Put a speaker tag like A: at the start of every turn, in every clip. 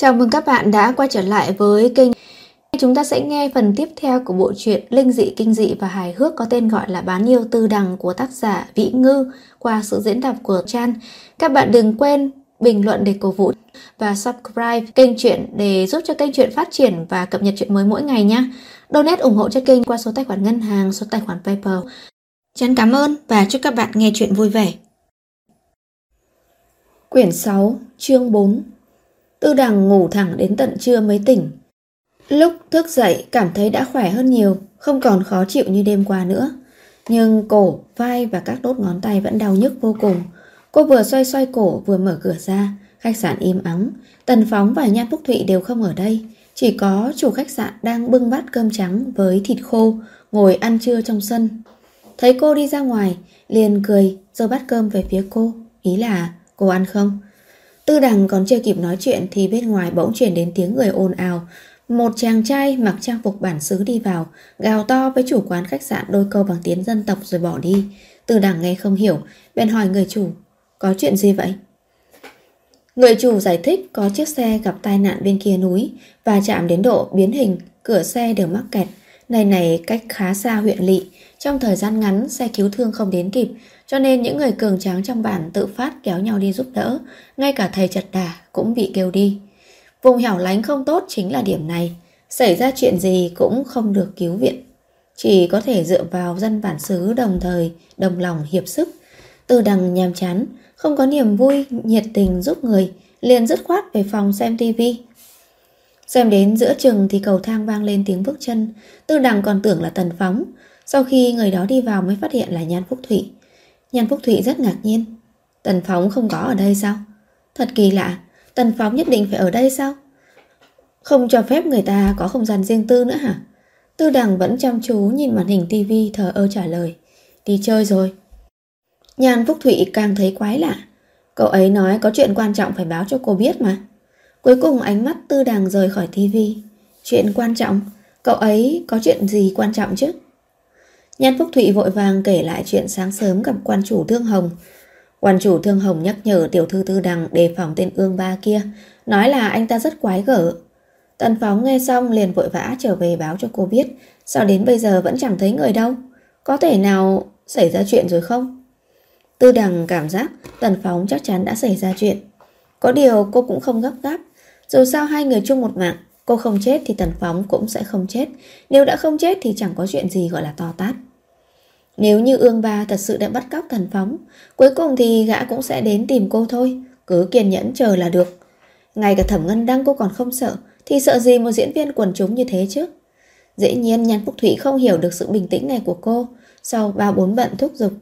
A: Chào mừng các bạn đã quay trở lại với kênh. Chúng ta sẽ nghe phần tiếp theo của bộ truyện Linh dị, kinh dị và hài hước có tên gọi là Bán yêu tư đằng của tác giả Vĩ Ngư qua sự diễn đọc của Chan. Các bạn đừng quên bình luận để cổ vũ và subscribe kênh truyện để giúp cho kênh truyện phát triển và cập nhật truyện mới mỗi ngày nhé. Donate ủng hộ cho kênh qua số tài khoản ngân hàng, số tài khoản PayPal. Chân cảm ơn và chúc các bạn nghe chuyện vui vẻ. Quyển 6, chương 4 Tư đằng ngủ thẳng đến tận trưa mới tỉnh. Lúc thức dậy cảm thấy đã khỏe hơn nhiều, không còn khó chịu như đêm qua nữa. Nhưng cổ, vai và các đốt ngón tay vẫn đau nhức vô cùng. Cô vừa xoay xoay cổ vừa mở cửa ra, khách sạn im ắng. Tần Phóng và Nhan Phúc Thụy đều không ở đây. Chỉ có chủ khách sạn đang bưng bát cơm trắng với thịt khô, ngồi ăn trưa trong sân. Thấy cô đi ra ngoài, liền cười, giơ bát cơm về phía cô. Ý là, cô ăn không? Tư đằng còn chưa kịp nói chuyện thì bên ngoài bỗng chuyển đến tiếng người ồn ào. Một chàng trai mặc trang phục bản xứ đi vào, gào to với chủ quán khách sạn đôi câu bằng tiếng dân tộc rồi bỏ đi. Tư đằng nghe không hiểu, bèn hỏi người chủ, có chuyện gì vậy? Người chủ giải thích có chiếc xe gặp tai nạn bên kia núi và chạm đến độ biến hình, cửa xe đều mắc kẹt. Nơi này cách khá xa huyện lỵ, trong thời gian ngắn xe cứu thương không đến kịp, cho nên những người cường tráng trong bản tự phát kéo nhau đi giúp đỡ, ngay cả thầy chật đà cũng bị kêu đi. Vùng hẻo lánh không tốt chính là điểm này, xảy ra chuyện gì cũng không được cứu viện. Chỉ có thể dựa vào dân bản xứ đồng thời, đồng lòng hiệp sức. Từ đằng nhàm chán, không có niềm vui, nhiệt tình giúp người, liền dứt khoát về phòng xem tivi. Xem đến giữa chừng thì cầu thang vang lên tiếng bước chân, tư đằng còn tưởng là tần phóng. Sau khi người đó đi vào mới phát hiện là Nhan Phúc thủy. Nhan Phúc Thụy rất ngạc nhiên. Tần Phóng không có ở đây sao? Thật kỳ lạ, Tần Phóng nhất định phải ở đây sao? Không cho phép người ta có không gian riêng tư nữa hả? Tư đằng vẫn chăm chú nhìn màn hình tivi thờ ơ trả lời. Đi chơi rồi. Nhan Phúc Thụy càng thấy quái lạ. Cậu ấy nói có chuyện quan trọng phải báo cho cô biết mà. Cuối cùng ánh mắt tư đằng rời khỏi tivi. Chuyện quan trọng? Cậu ấy có chuyện gì quan trọng chứ? Nhan Phúc Thụy vội vàng kể lại chuyện sáng sớm gặp quan chủ Thương Hồng. Quan chủ Thương Hồng nhắc nhở tiểu thư tư đằng đề phòng tên ương ba kia, nói là anh ta rất quái gở. Tần Phóng nghe xong liền vội vã trở về báo cho cô biết, sao đến bây giờ vẫn chẳng thấy người đâu. Có thể nào xảy ra chuyện rồi không? Tư đằng cảm giác Tần Phóng chắc chắn đã xảy ra chuyện. Có điều cô cũng không gấp gáp. Dù sao hai người chung một mạng, cô không chết thì Tần Phóng cũng sẽ không chết. Nếu đã không chết thì chẳng có chuyện gì gọi là to tát. Nếu như ương ba thật sự đã bắt cóc thần phóng, cuối cùng thì gã cũng sẽ đến tìm cô thôi. Cứ kiên nhẫn chờ là được. Ngay cả thẩm ngân đăng cô còn không sợ, thì sợ gì một diễn viên quần chúng như thế chứ? Dĩ nhiên Nhan Phúc Thủy không hiểu được sự bình tĩnh này của cô, sau ba bốn bận thúc giục.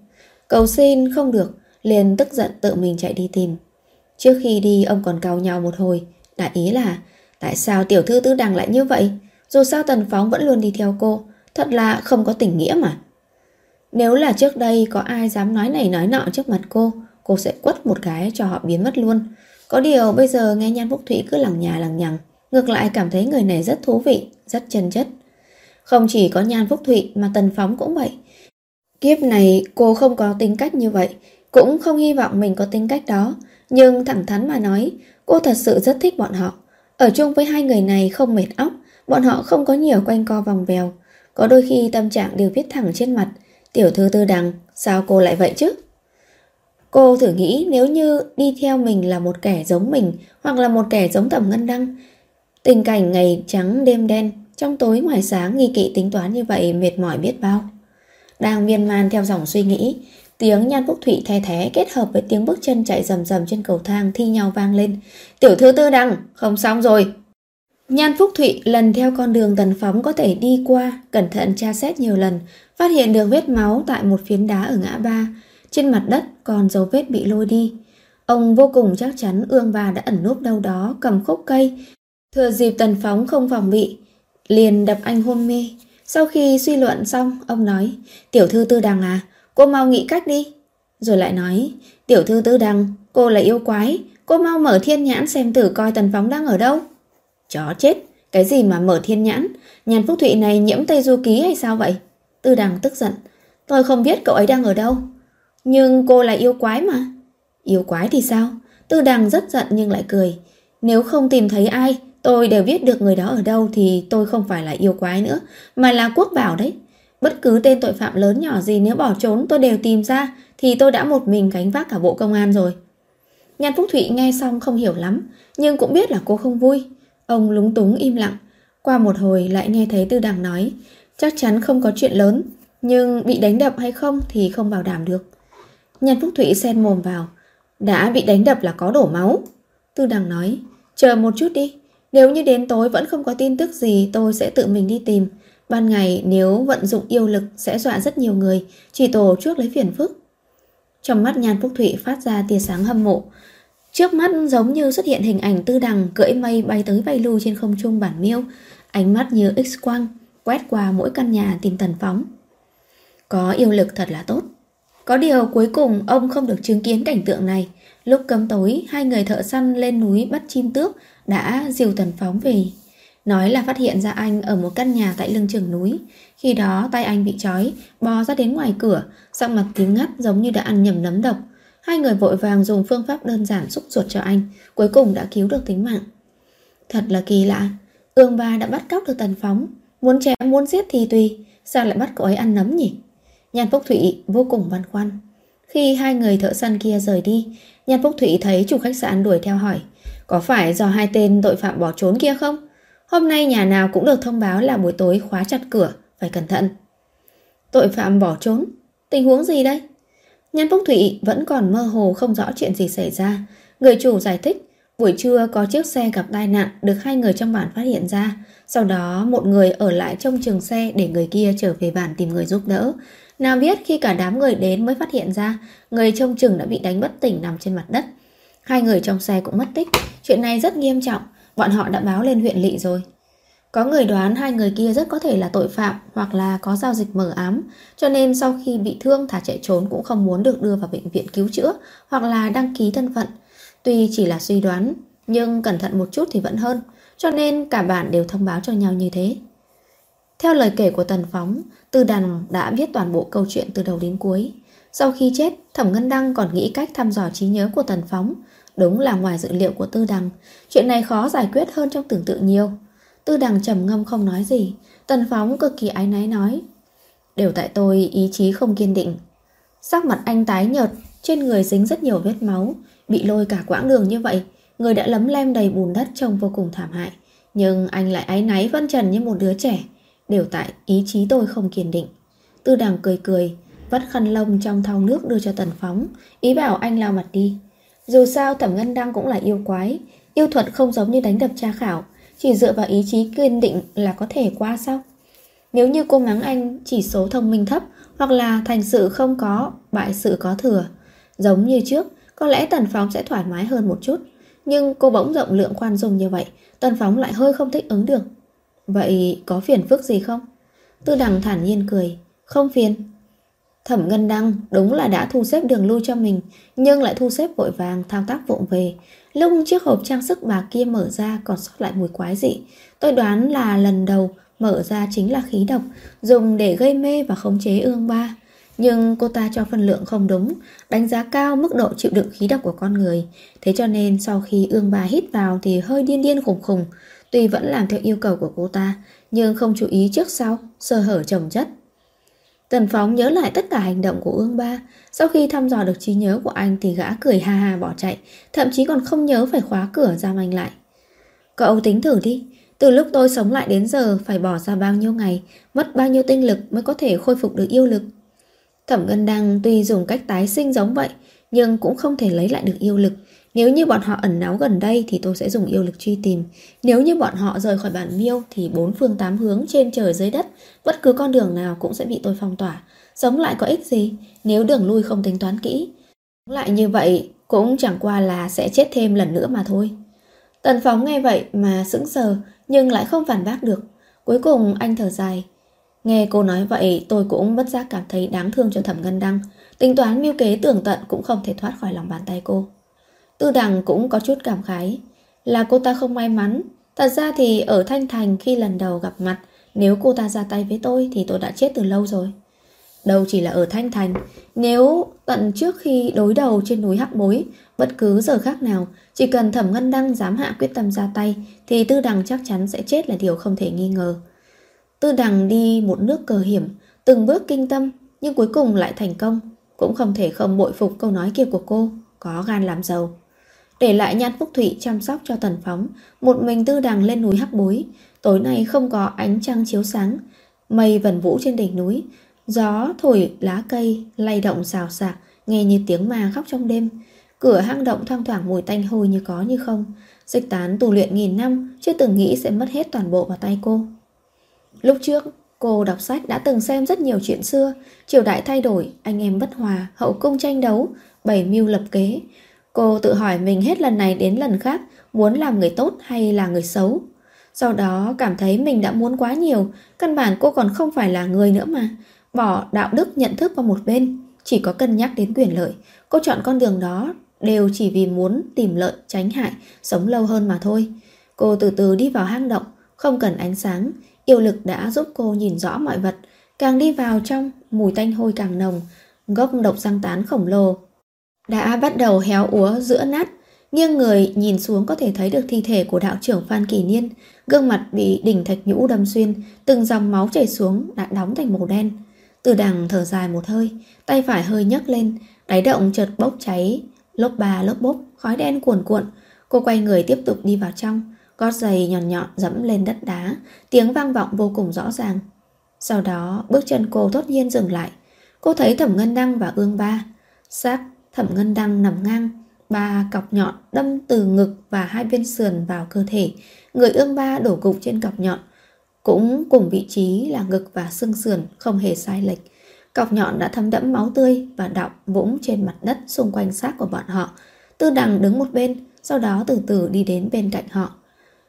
A: Cầu xin không được, liền tức giận tự mình chạy đi tìm. Trước khi đi ông còn cau nhau một hồi, đại ý là tại sao tiểu thư tứ đằng lại như vậy? Dù sao Tần Phóng vẫn luôn đi theo cô, thật là không có tình nghĩa mà. Nếu là trước đây có ai dám nói này nói nọ trước mặt cô, cô sẽ quất một cái cho họ biến mất luôn. Có điều bây giờ nghe Nhan Phúc Thủy cứ lằng nhà lằng nhằng, ngược lại cảm thấy người này rất thú vị, rất chân chất. Không chỉ có Nhan Phúc Thụy mà Tần Phóng cũng vậy. Kiếp này cô không có tính cách như vậy, cũng không hy vọng mình có tính cách đó. Nhưng thẳng thắn mà nói, cô thật sự rất thích bọn họ. Ở chung với hai người này không mệt óc, bọn họ không có nhiều quanh co vòng vèo. Có đôi khi tâm trạng đều viết thẳng trên mặt, Tiểu thư tư đằng, sao cô lại vậy chứ? Cô thử nghĩ nếu như đi theo mình là một kẻ giống mình hoặc là một kẻ giống tầm ngân đăng. Tình cảnh ngày trắng đêm đen, trong tối ngoài sáng nghi kỵ tính toán như vậy mệt mỏi biết bao. Đang miên man theo dòng suy nghĩ, tiếng nhan phúc thủy the thế kết hợp với tiếng bước chân chạy rầm rầm trên cầu thang thi nhau vang lên. Tiểu thư tư đằng, không xong rồi, Nhan Phúc Thụy lần theo con đường tần phóng có thể đi qua, cẩn thận tra xét nhiều lần, phát hiện được vết máu tại một phiến đá ở ngã ba. Trên mặt đất còn dấu vết bị lôi đi. Ông vô cùng chắc chắn ương ba đã ẩn núp đâu đó cầm khúc cây. Thừa dịp tần phóng không phòng bị, liền đập anh hôn mê. Sau khi suy luận xong, ông nói, tiểu thư tư đằng à, cô mau nghĩ cách đi. Rồi lại nói, tiểu thư tư đằng, cô là yêu quái, cô mau mở thiên nhãn xem thử coi tần phóng đang ở đâu. Chó chết, cái gì mà mở thiên nhãn, nhàn phúc thụy này nhiễm Tây Du Ký hay sao vậy? Tư đằng tức giận, tôi không biết cậu ấy đang ở đâu. Nhưng cô là yêu quái mà. Yêu quái thì sao? Tư đằng rất giận nhưng lại cười. Nếu không tìm thấy ai, tôi đều biết được người đó ở đâu thì tôi không phải là yêu quái nữa, mà là quốc bảo đấy. Bất cứ tên tội phạm lớn nhỏ gì nếu bỏ trốn tôi đều tìm ra thì tôi đã một mình gánh vác cả bộ công an rồi. Nhan Phúc Thụy nghe xong không hiểu lắm, nhưng cũng biết là cô không vui. Ông lúng túng im lặng. Qua một hồi lại nghe thấy Tư Đằng nói, chắc chắn không có chuyện lớn, nhưng bị đánh đập hay không thì không bảo đảm được. Nhan Phúc Thụy xen mồm vào, đã bị đánh đập là có đổ máu. Tư Đằng nói, chờ một chút đi, nếu như đến tối vẫn không có tin tức gì tôi sẽ tự mình đi tìm. Ban ngày nếu vận dụng yêu lực sẽ dọa rất nhiều người, chỉ tổ trước lấy phiền phức. Trong mắt Nhan Phúc Thụy phát ra tia sáng hâm mộ. Trước mắt giống như xuất hiện hình ảnh tư đằng cưỡi mây bay tới bay lui trên không trung bản miêu, ánh mắt như x-quang, quét qua mỗi căn nhà tìm tần phóng. Có yêu lực thật là tốt. Có điều cuối cùng ông không được chứng kiến cảnh tượng này. Lúc cấm tối, hai người thợ săn lên núi bắt chim tước đã diều tần phóng về. Nói là phát hiện ra anh ở một căn nhà tại lưng chừng núi. Khi đó tay anh bị trói, bò ra đến ngoài cửa, sắc mặt tím ngắt giống như đã ăn nhầm nấm độc. Hai người vội vàng dùng phương pháp đơn giản xúc ruột cho anh, cuối cùng đã cứu được tính mạng. Thật là kỳ lạ, ương ba đã bắt cóc được tần phóng, muốn chém muốn giết thì tùy, sao lại bắt cậu ấy ăn nấm nhỉ? Nhan Phúc Thụy vô cùng băn khoăn. Khi hai người thợ săn kia rời đi, Nhan Phúc Thụy thấy chủ khách sạn đuổi theo hỏi, có phải do hai tên tội phạm bỏ trốn kia không? Hôm nay nhà nào cũng được thông báo là buổi tối khóa chặt cửa, phải cẩn thận. Tội phạm bỏ trốn? Tình huống gì đây? Nhan Phúc Thụy vẫn còn mơ hồ không rõ chuyện gì xảy ra. Người chủ giải thích, buổi trưa có chiếc xe gặp tai nạn được hai người trong bản phát hiện ra. Sau đó một người ở lại trong trường xe để người kia trở về bản tìm người giúp đỡ. Nào biết khi cả đám người đến mới phát hiện ra, người trong trường đã bị đánh bất tỉnh nằm trên mặt đất. Hai người trong xe cũng mất tích. Chuyện này rất nghiêm trọng, bọn họ đã báo lên huyện lỵ rồi. Có người đoán hai người kia rất có thể là tội phạm hoặc là có giao dịch mở ám, cho nên sau khi bị thương thả chạy trốn cũng không muốn được đưa vào bệnh viện cứu chữa hoặc là đăng ký thân phận. Tuy chỉ là suy đoán, nhưng cẩn thận một chút thì vẫn hơn, cho nên cả bản đều thông báo cho nhau như thế. Theo lời kể của Tần Phóng, Tư Đàn đã viết toàn bộ câu chuyện từ đầu đến cuối. Sau khi chết, Thẩm Ngân Đăng còn nghĩ cách thăm dò trí nhớ của Tần Phóng. Đúng là ngoài dự liệu của Tư Đằng, chuyện này khó giải quyết hơn trong tưởng tượng nhiều. Tư Đằng trầm ngâm không nói gì, Tần Phóng cực kỳ ái náy nói. Đều tại tôi ý chí không kiên định. Sắc mặt anh tái nhợt, trên người dính rất nhiều vết máu, bị lôi cả quãng đường như vậy, người đã lấm lem đầy bùn đất trông vô cùng thảm hại. Nhưng anh lại ái náy phân trần như một đứa trẻ, đều tại ý chí tôi không kiên định. Tư đằng cười cười, vắt khăn lông trong thau nước đưa cho Tần Phóng, ý bảo anh lao mặt đi. Dù sao Thẩm Ngân Đăng cũng là yêu quái, yêu thuật không giống như đánh đập tra khảo, chỉ dựa vào ý chí kiên định là có thể qua sao? Nếu như cô mắng anh chỉ số thông minh thấp hoặc là thành sự không có, bại sự có thừa. Giống như trước, có lẽ Tần Phóng sẽ thoải mái hơn một chút. Nhưng cô bỗng rộng lượng khoan dung như vậy, Tần Phóng lại hơi không thích ứng được. Vậy có phiền phức gì không? Tư đằng thản nhiên cười. Không phiền. Thẩm Ngân Đăng đúng là đã thu xếp đường lui cho mình, nhưng lại thu xếp vội vàng thao tác vụng về. Lúc chiếc hộp trang sức bà kia mở ra còn sót lại mùi quái dị. Tôi đoán là lần đầu mở ra chính là khí độc, dùng để gây mê và khống chế ương ba. Nhưng cô ta cho phân lượng không đúng, đánh giá cao mức độ chịu đựng khí độc của con người. Thế cho nên sau khi ương ba hít vào thì hơi điên điên khủng khủng, Tuy vẫn làm theo yêu cầu của cô ta, nhưng không chú ý trước sau, sơ hở chồng chất. Tần Phóng nhớ lại tất cả hành động của Ương Ba. Sau khi thăm dò được trí nhớ của anh thì gã cười ha ha bỏ chạy, thậm chí còn không nhớ phải khóa cửa giam anh lại. Cậu tính thử đi, từ lúc tôi sống lại đến giờ phải bỏ ra bao nhiêu ngày, mất bao nhiêu tinh lực mới có thể khôi phục được yêu lực. Thẩm Ngân Đăng tuy dùng cách tái sinh giống vậy, nhưng cũng không thể lấy lại được yêu lực. Nếu như bọn họ ẩn náu gần đây thì tôi sẽ dùng yêu lực truy tìm. Nếu như bọn họ rời khỏi bản miêu thì bốn phương tám hướng trên trời dưới đất, bất cứ con đường nào cũng sẽ bị tôi phong tỏa. Sống lại có ích gì nếu đường lui không tính toán kỹ. Sống lại như vậy cũng chẳng qua là sẽ chết thêm lần nữa mà thôi. Tần phóng nghe vậy mà sững sờ nhưng lại không phản bác được. Cuối cùng anh thở dài. Nghe cô nói vậy tôi cũng bất giác cảm thấy đáng thương cho thẩm ngân đăng. Tính toán mưu kế tưởng tận cũng không thể thoát khỏi lòng bàn tay cô. Tư đằng cũng có chút cảm khái. Là cô ta không may mắn. Thật ra thì ở Thanh Thành khi lần đầu gặp mặt, nếu cô ta ra tay với tôi thì tôi đã chết từ lâu rồi. đâu chỉ là ở Thanh Thành. Nếu tận trước khi đối đầu trên núi Hắc Mối, bất cứ giờ khác nào, chỉ cần Thẩm Ngân Đăng dám hạ quyết tâm ra tay, thì Tư Đằng chắc chắn sẽ chết là điều không thể nghi ngờ. Tư Đằng đi một nước cờ hiểm, từng bước kinh tâm, nhưng cuối cùng lại thành công. Cũng không thể không bội phục câu nói kia của cô, có gan làm giàu. Để lại Nhan Phúc Thụy chăm sóc cho Tần Phóng, một mình Tư Đằng lên núi Hắc Bối. Tối nay không có ánh trăng chiếu sáng, mây vần vũ trên đỉnh núi, gió thổi lá cây lay động xào xạc, nghe như tiếng ma khóc trong đêm. Cửa hang động thoang thoảng mùi tanh hôi như có như không. Dịch tán tù luyện nghìn năm, chưa từng nghĩ sẽ mất hết toàn bộ vào tay cô. Lúc trước, cô đọc sách đã từng xem rất nhiều chuyện xưa, triều đại thay đổi, anh em bất hòa, hậu cung tranh đấu, bảy mưu lập kế. Cô tự hỏi mình hết lần này đến lần khác muốn làm người tốt hay là người xấu. Sau đó cảm thấy mình đã muốn quá nhiều, căn bản cô còn không phải là người nữa mà. Bỏ đạo đức nhận thức vào một bên, chỉ có cân nhắc đến quyền lợi. Cô chọn con đường đó đều chỉ vì muốn tìm lợi, tránh hại, sống lâu hơn mà thôi. Cô từ từ đi vào hang động, không cần ánh sáng, yêu lực đã giúp cô nhìn rõ mọi vật. Càng đi vào trong, mùi tanh hôi càng nồng, gốc độc răng tán khổng lồ. Đã bắt đầu héo úa giữa nát, nghiêng người nhìn xuống có thể thấy được thi thể của đạo trưởng Phan Kỳ Niên, gương mặt bị đỉnh thạch nhũ đâm xuyên, từng dòng máu chảy xuống đã đóng thành màu đen. Từ đằng thở dài một hơi, tay phải hơi nhấc lên, đáy động chợt bốc cháy, lốp ba lốp bốc khói đen cuồn cuộn. Cô quay người tiếp tục đi vào trong, gót giày nhọn nhọn dẫm lên đất đá, tiếng vang vọng vô cùng rõ ràng. Sau đó, bước chân cô thốt nhiên dừng lại. Cô thấy Thẩm Ngân năng và Ương Ba. Xác Thẩm Ngân Đăng nằm ngang, ba cọc nhọn đâm từ ngực và hai bên sườn vào cơ thể. Người Ương Ba đổ gục trên cọc nhọn, cũng cùng vị trí là ngực và xương sườn không hề sai lệch. Cọc nhọn đã thấm đẫm máu tươi và đọng vũng trên mặt đất xung quanh xác của bọn họ. Tư đằng đứng một bên, sau đó từ từ đi đến bên cạnh họ.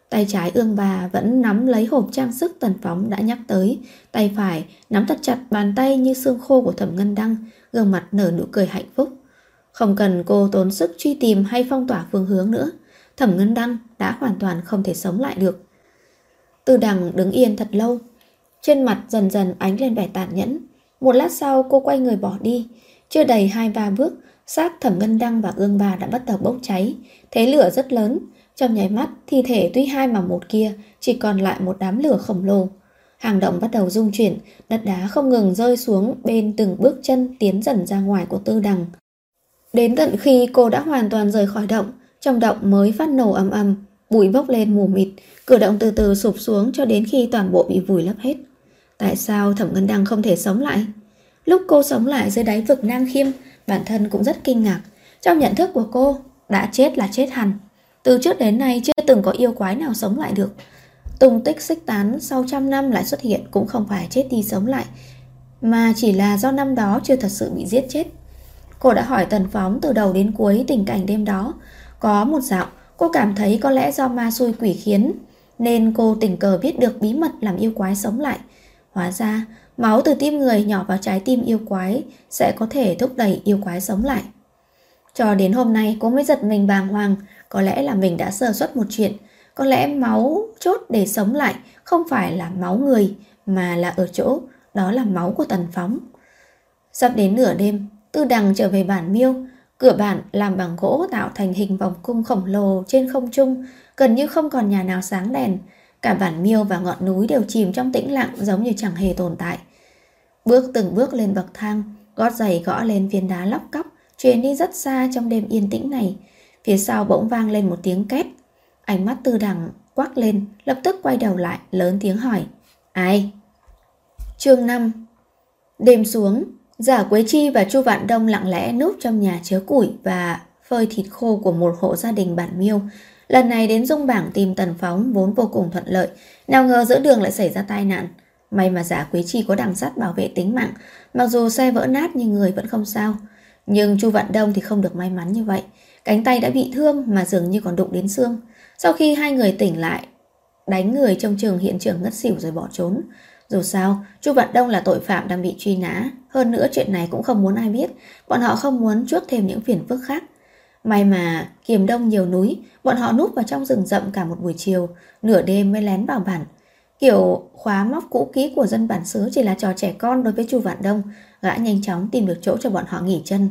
A: Tay trái ương bà vẫn nắm lấy hộp trang sức tần phóng đã nhắc tới. Tay phải nắm thật chặt bàn tay như xương khô của thẩm ngân đăng, gương mặt nở nụ cười hạnh phúc. Không cần cô tốn sức truy tìm hay phong tỏa phương hướng nữa. Thẩm ngân đăng đã hoàn toàn không thể sống lại được. Tư đằng đứng yên thật lâu. Trên mặt dần dần ánh lên vẻ tàn nhẫn. Một lát sau cô quay người bỏ đi. Chưa đầy hai ba bước, xác thẩm ngân đăng và ương bà đã bắt đầu bốc cháy. Thế lửa rất lớn. Trong nháy mắt, thi thể tuy hai mà một kia chỉ còn lại một đám lửa khổng lồ. Hàng động bắt đầu rung chuyển, đất đá không ngừng rơi xuống bên từng bước chân tiến dần ra ngoài của tư đằng. Đến tận khi cô đã hoàn toàn rời khỏi động, trong động mới phát nổ ầm ầm, bụi bốc lên mù mịt, cửa động từ từ sụp xuống cho đến khi toàn bộ bị vùi lấp hết. Tại sao Thẩm Ngân Đăng không thể sống lại? Lúc cô sống lại dưới đáy vực nang khiêm, bản thân cũng rất kinh ngạc. Trong nhận thức của cô, đã chết là chết hẳn. Từ trước đến nay chưa từng có yêu quái nào sống lại được. Tùng tích xích tán sau trăm năm lại xuất hiện cũng không phải chết đi sống lại, mà chỉ là do năm đó chưa thật sự bị giết chết. Cô đã hỏi Tần Phóng từ đầu đến cuối tình cảnh đêm đó. Có một dạo, cô cảm thấy có lẽ do ma xui quỷ khiến, nên cô tình cờ biết được bí mật làm yêu quái sống lại. Hóa ra, máu từ tim người nhỏ vào trái tim yêu quái sẽ có thể thúc đẩy yêu quái sống lại. Cho đến hôm nay cô mới giật mình bàng hoàng, có lẽ là mình đã sơ suất một chuyện. Có lẽ máu chốt để sống lại không phải là máu người, mà là ở chỗ, đó là máu của tần phóng. Sắp đến nửa đêm, Tư Đằng trở về bản miêu, cửa bản làm bằng gỗ tạo thành hình vòng cung khổng lồ trên không trung, gần như không còn nhà nào sáng đèn. Cả bản miêu và ngọn núi đều chìm trong tĩnh lặng giống như chẳng hề tồn tại. Bước từng bước lên bậc thang, gót giày gõ lên viên đá lóc cóc, truyền đi rất xa trong đêm yên tĩnh này. Phía sau bỗng vang lên một tiếng két. Ánh mắt tư đằng quắc lên, lập tức quay đầu lại, lớn tiếng hỏi. Ai? Chương 5 Đêm xuống, Giả Quế Chi và Chu Vạn Đông lặng lẽ núp trong nhà chứa củi và phơi thịt khô của một hộ gia đình bản miêu. Lần này đến dung bảng tìm tần phóng vốn vô cùng thuận lợi, nào ngờ giữa đường lại xảy ra tai nạn. May mà giả Quế Chi có đằng sắt bảo vệ tính mạng, mặc dù xe vỡ nát nhưng người vẫn không sao. Nhưng Chu Vạn Đông thì không được may mắn như vậy. Cánh tay đã bị thương mà dường như còn đụng đến xương. Sau khi hai người tỉnh lại, đánh người trong trường hiện trường ngất xỉu rồi bỏ trốn. Dù sao, Chu Vạn Đông là tội phạm đang bị truy nã. Hơn nữa chuyện này cũng không muốn ai biết. Bọn họ không muốn chuốc thêm những phiền phức khác. May mà kiềm đông nhiều núi, bọn họ núp vào trong rừng rậm cả một buổi chiều, nửa đêm mới lén vào bản. Kiểu khóa móc cũ kỹ của dân bản xứ chỉ là trò trẻ con đối với Chu Vạn Đông, gã nhanh chóng tìm được chỗ cho bọn họ nghỉ chân.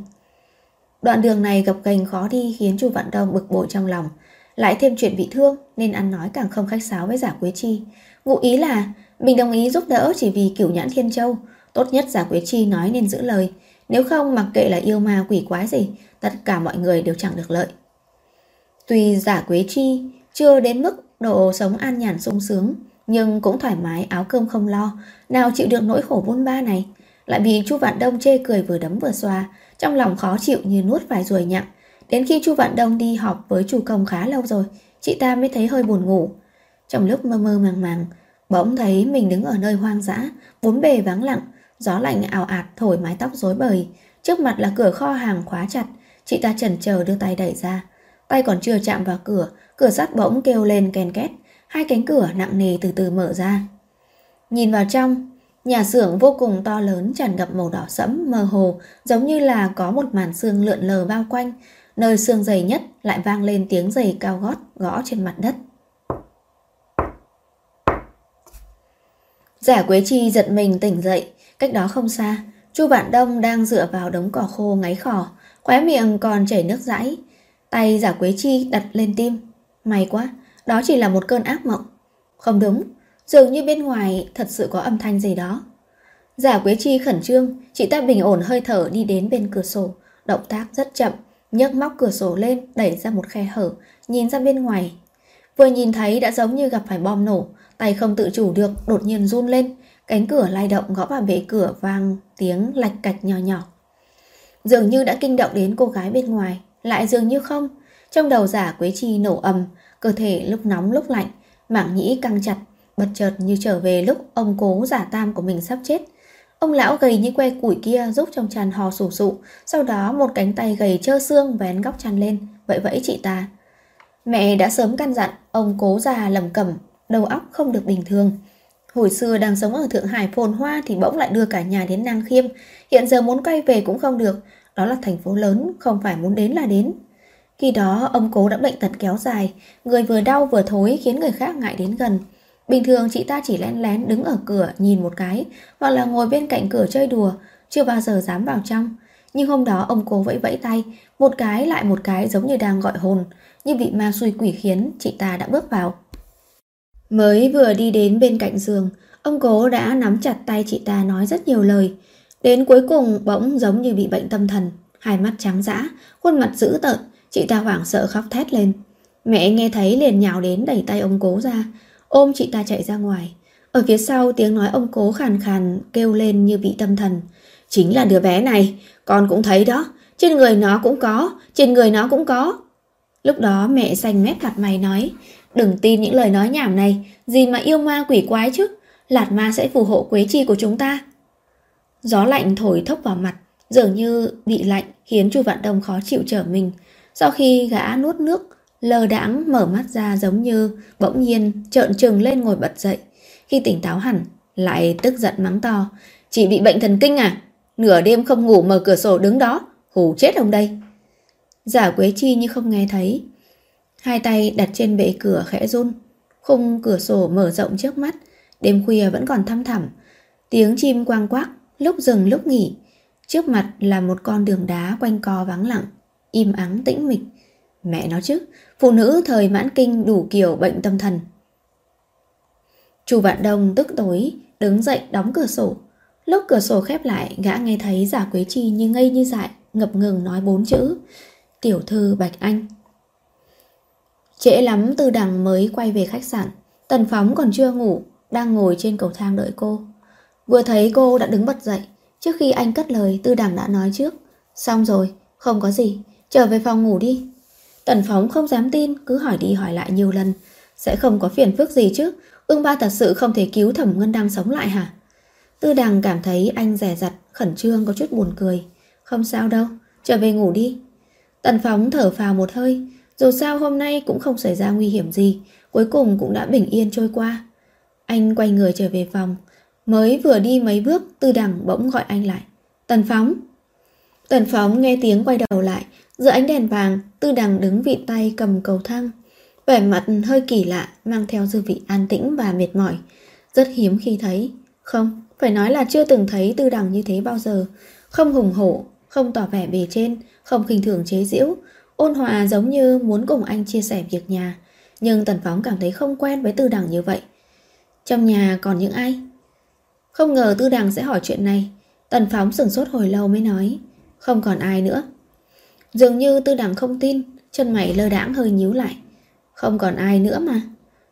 A: Đoạn đường này gập ghềnh khó đi khiến Chu Vạn Đông bực bội trong lòng, lại thêm chuyện bị thương nên ăn nói càng không khách sáo với giả Quế Chi. Ngụ ý là mình đồng ý giúp đỡ chỉ vì cửu nhãn thiên châu, tốt nhất giả Quế Chi nói nên giữ lời, nếu không mặc kệ là yêu ma quỷ quái gì, tất cả mọi người đều chẳng được lợi. Tuy giả Quế Chi chưa đến mức độ sống an nhàn sung sướng, nhưng cũng thoải mái áo cơm không lo, nào chịu được nỗi khổ buôn ba này. Lại bị Chu Vạn Đông chê cười vừa đấm vừa xoa, trong lòng khó chịu như nuốt vài ruồi nhặng. Đến khi Chu Vạn Đông đi họp với chủ công khá lâu rồi, chị ta mới thấy hơi buồn ngủ. Trong lúc mơ mơ màng màng, bỗng thấy mình đứng ở nơi hoang dã, bốn bề vắng lặng, gió lạnh ảo ạt thổi mái tóc rối bời. Trước mặt là cửa kho hàng khóa chặt, chị ta chần chờ đưa tay đẩy ra. Tay còn chưa chạm vào cửa, cửa sắt bỗng kêu lên kèn két, hai cánh cửa nặng nề từ từ mở ra. Nhìn vào trong, nhà xưởng vô cùng to lớn tràn ngập màu đỏ sẫm mơ hồ, giống như là có một màn xương lượn lờ bao quanh, nơi xương dày nhất lại vang lên tiếng giày cao gót gõ trên mặt đất. Giả Quế Chi giật mình tỉnh dậy, cách đó không xa, Chu Vạn Đông đang dựa vào đống cỏ khô ngáy khỏ, khóe miệng còn chảy nước dãi. Tay Giả Quế Chi đặt lên tim. May quá, đó chỉ là một cơn ác mộng. Không đúng, dường như bên ngoài thật sự có âm thanh gì đó. Giả Quế Chi khẩn trương, chị ta bình ổn hơi thở đi đến bên cửa sổ, động tác rất chậm, nhấc móc cửa sổ lên, đẩy ra một khe hở, nhìn ra bên ngoài. Vừa nhìn thấy đã giống như gặp phải bom nổ, tay không tự chủ được, đột nhiên run lên, cánh cửa lay động gõ vào bệ cửa vang tiếng lạch cạch nhỏ nhỏ. Dường như đã kinh động đến cô gái bên ngoài, lại dường như không. Trong đầu giả Quế Chi nổ ầm, cơ thể lúc nóng lúc lạnh, mảng nhĩ căng chặt, bật chợt như trở về lúc ông cố giả tam của mình sắp chết. Ông lão gầy như que củi kia giúp trong tràn hò sủ sụ, sau đó một cánh tay gầy trơ xương vén góc chăn lên, vậy vẫy chị ta. Mẹ đã sớm căn dặn, ông cố già lầm cẩm, đầu óc không được bình thường. Hồi xưa đang sống ở Thượng Hải phồn hoa thì bỗng lại đưa cả nhà đến Nang Khiêm, hiện giờ muốn quay về cũng không được, đó là thành phố lớn, không phải muốn đến là đến. Khi đó ông cố đã bệnh tật kéo dài, người vừa đau vừa thối khiến người khác ngại đến gần. Bình thường chị ta chỉ lén lén đứng ở cửa nhìn một cái, hoặc là ngồi bên cạnh cửa chơi đùa, chưa bao giờ dám vào trong. Nhưng hôm đó ông cố vẫy vẫy tay, một cái lại một cái giống như đang gọi hồn, như vị ma xui quỷ khiến chị ta đã bước vào. Mới vừa đi đến bên cạnh giường, ông cố đã nắm chặt tay chị ta nói rất nhiều lời. Đến cuối cùng bỗng giống như bị bệnh tâm thần, hai mắt trắng dã, khuôn mặt dữ tợn, chị ta hoảng sợ khóc thét lên. Mẹ nghe thấy liền nhào đến đẩy tay ông cố ra, ôm chị ta chạy ra ngoài. Ở phía sau tiếng nói ông cố khàn khàn kêu lên như bị tâm thần. Chính là đứa bé này, con cũng thấy đó, trên người nó cũng có, trên người nó cũng có. Lúc đó mẹ xanh mét mặt mày nói, đừng tin những lời nói nhảm này, gì mà yêu ma quỷ quái chứ, lạt ma sẽ phù hộ quế chi của chúng ta. Gió lạnh thổi thốc vào mặt, dường như bị lạnh khiến chu Vạn Đông khó chịu trở mình. Sau khi gã nuốt nước, lờ đãng mở mắt ra giống như bỗng nhiên trợn trừng lên ngồi bật dậy. Khi tỉnh táo hẳn, lại tức giận mắng to. Chỉ bị bệnh thần kinh à? Nửa đêm không ngủ mở cửa sổ đứng đó, hù chết ông đây. Giả Quế Chi như không nghe thấy. Hai tay đặt trên bệ cửa khẽ run. Khung cửa sổ mở rộng trước mắt. Đêm khuya vẫn còn thăm thẳm. Tiếng chim quang quác, lúc dừng lúc nghỉ. Trước mặt là một con đường đá quanh co vắng lặng, im ắng tĩnh mịch. Mẹ nó chứ, phụ nữ thời mãn kinh đủ kiểu bệnh tâm thần. Chu Vạn Đông tức tối, đứng dậy đóng cửa sổ. Lúc cửa sổ khép lại, gã nghe thấy giả Quế Chi như ngây như dại, ngập ngừng nói bốn chữ. Tiểu thư Bạch Anh. Trễ lắm từ đằng mới quay về khách sạn. Tần Phóng còn chưa ngủ, đang ngồi trên cầu thang đợi cô. Vừa thấy cô đã đứng bật dậy, trước khi anh cất lời tư đằng đã nói trước. Xong rồi, không có gì, trở về phòng ngủ đi. Tần Phóng không dám tin, cứ hỏi đi hỏi lại nhiều lần. Sẽ không có phiền phức gì chứ, ương ba thật sự không thể cứu thẩm ngân đang sống lại hả? Tư đằng cảm thấy anh rẻ rặt, khẩn trương có chút buồn cười. Không sao đâu, trở về ngủ đi. Tần Phóng thở phào một hơi, dù sao hôm nay cũng không xảy ra nguy hiểm gì, cuối cùng cũng đã bình yên trôi qua. Anh quay người trở về phòng, mới vừa đi mấy bước, Tư Đằng bỗng gọi anh lại. Tần Phóng! Tần Phóng nghe tiếng quay đầu lại, giữa ánh đèn vàng, Tư Đằng đứng vị tay cầm cầu thang. Vẻ mặt hơi kỳ lạ, mang theo dư vị an tĩnh và mệt mỏi. Rất hiếm khi thấy. Không, phải nói là chưa từng thấy tư đằng như thế bao giờ. Không hùng hổ, không tỏ vẻ bề trên, không khinh thường chế giễu. Ôn hòa giống như muốn cùng anh chia sẻ việc nhà. Nhưng Tần Phóng cảm thấy không quen với tư đằng như vậy. Trong nhà còn những ai? Không ngờ tư đằng sẽ hỏi chuyện này. Tần Phóng sửng sốt hồi lâu mới nói. Không còn ai nữa. Dường như tư đằng không tin, chân mày lơ đãng hơi nhíu lại. Không còn ai nữa mà.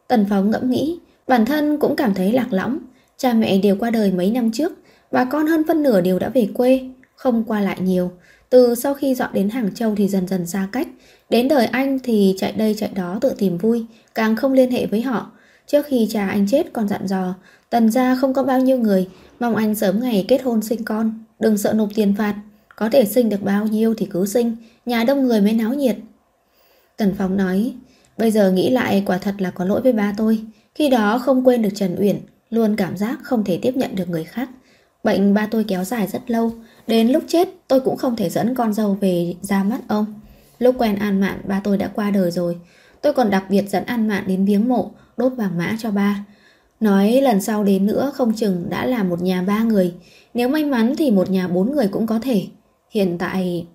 A: Tần Phóng ngẫm nghĩ, bản thân cũng cảm thấy lạc lõng. Cha mẹ đều qua đời mấy năm trước, bà con hơn phân nửa đều đã về quê, không qua lại nhiều. Từ sau khi dọn đến Hàng Châu thì dần dần xa cách, đến đời anh thì chạy đây chạy đó tự tìm vui, càng không liên hệ với họ. Trước khi cha anh chết còn dặn dò, tần gia không có bao nhiêu người, mong anh sớm ngày kết hôn sinh con, đừng sợ nộp tiền phạt, có thể sinh được bao nhiêu thì cứ sinh, nhà đông người mới náo nhiệt. Tần Phong nói, bây giờ nghĩ lại quả thật là có lỗi với ba tôi, khi đó không quên được Trần Uyển, luôn cảm giác không thể tiếp nhận được người khác. Bệnh ba tôi kéo dài rất lâu, đến lúc chết tôi cũng không thể dẫn con dâu về ra mắt ông. Lúc quen An Mạn ba tôi đã qua đời rồi, tôi còn đặc biệt dẫn An Mạn đến viếng mộ, đốt vàng mã cho ba. Nói lần sau đến nữa không chừng đã là một nhà ba người, nếu may mắn thì một nhà bốn người cũng có thể. Hiện tại...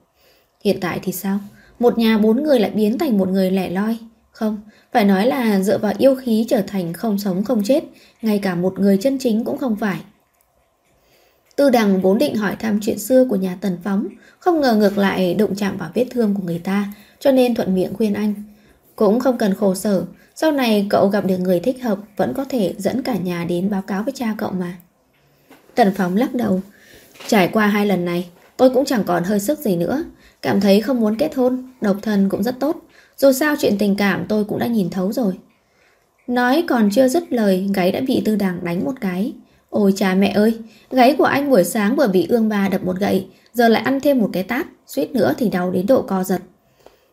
A: Hiện tại thì sao? Một nhà bốn người lại biến thành một người lẻ loi. Không, phải nói là dựa vào yêu khí trở thành không sống không chết, ngay cả một người chân chính cũng không phải. Tư đằng vốn định hỏi thăm chuyện xưa của nhà Tần Phóng, không ngờ ngược lại đụng chạm vào vết thương của người ta, cho nên thuận miệng khuyên anh. Cũng không cần khổ sở, sau này cậu gặp được người thích hợp vẫn có thể dẫn cả nhà đến báo cáo với cha cậu mà. Tần Phóng lắc đầu. Trải qua hai lần này, tôi cũng chẳng còn hơi sức gì nữa. Cảm thấy không muốn kết hôn, độc thân cũng rất tốt. Dù sao chuyện tình cảm tôi cũng đã nhìn thấu rồi. Nói còn chưa dứt lời, gáy đã bị tư đằng đánh một cái. Ôi cha mẹ ơi, gáy của anh buổi sáng vừa bị ương ba đập một gậy, giờ lại ăn thêm một cái tát, suýt nữa thì đau đến độ co giật.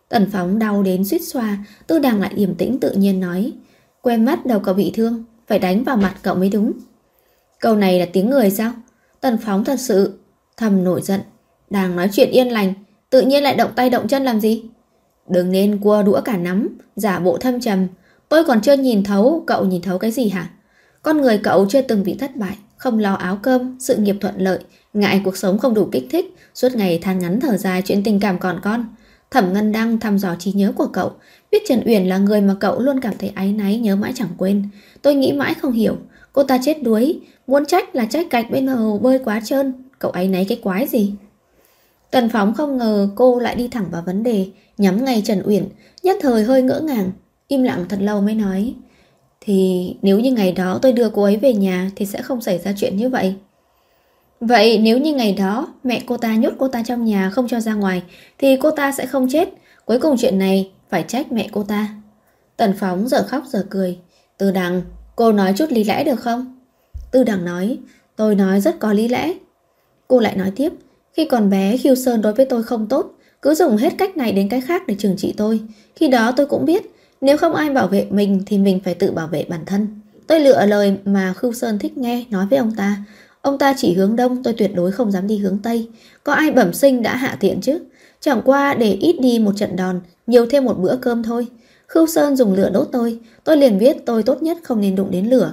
A: Tần phóng đau đến suýt xoa, tư đằng lại điềm tĩnh tự nhiên nói. Quen mắt đầu cậu bị thương, phải đánh vào mặt cậu mới đúng. Câu này là tiếng người sao? Tần phóng thật sự thầm nổi giận. Đang nói chuyện yên lành, tự nhiên lại động tay động chân làm gì? Đừng nên cua đũa cả nắm, giả bộ thâm trầm. Tôi còn chưa nhìn thấu, cậu nhìn thấu cái gì hả? Con người cậu chưa từng bị thất bại, không lo áo cơm, sự nghiệp thuận lợi, ngại cuộc sống không đủ kích thích, suốt ngày than ngắn thở dài chuyện tình cảm còn con. Thẩm Ngân Đăng thăm dò trí nhớ của cậu, biết Trần Uyển là người mà cậu luôn cảm thấy áy náy nhớ mãi chẳng quên. Tôi nghĩ mãi không hiểu, cô ta chết đuối, muốn trách là trách gạch bên hồ bơi quá trơn, cậu ấy náy cái quái gì? Tần Phóng không ngờ cô lại đi thẳng vào vấn đề, nhắm ngay Trần Uyển, nhất thời hơi ngỡ ngàng, im lặng thật lâu mới nói. Thì nếu như ngày đó tôi đưa cô ấy về nhà thì sẽ không xảy ra chuyện như vậy. Vậy nếu như ngày đó mẹ cô ta nhốt cô ta trong nhà không cho ra ngoài thì cô ta sẽ không chết. Cuối cùng chuyện này phải trách mẹ cô ta. Tần Phóng giờ khóc giờ cười. Tư Đằng, cô nói chút lý lẽ được không? Tư Đằng nói, tôi nói rất có lý lẽ. Cô lại nói tiếp, khi còn bé Khiêu Sơn đối với tôi không tốt, cứ dùng hết cách này đến cách khác để trừng trị tôi. Khi đó tôi cũng biết, nếu không ai bảo vệ mình thì mình phải tự bảo vệ bản thân. Tôi lựa lời mà Khưu Sơn thích nghe nói với ông ta. Ông ta chỉ hướng đông, tôi tuyệt đối không dám đi hướng tây. Có ai bẩm sinh đã hạ tiện chứ? Chẳng qua để ít đi một trận đòn, nhiều thêm một bữa cơm thôi. Khưu Sơn dùng lửa đốt tôi, tôi liền biết tôi tốt nhất không nên đụng đến lửa.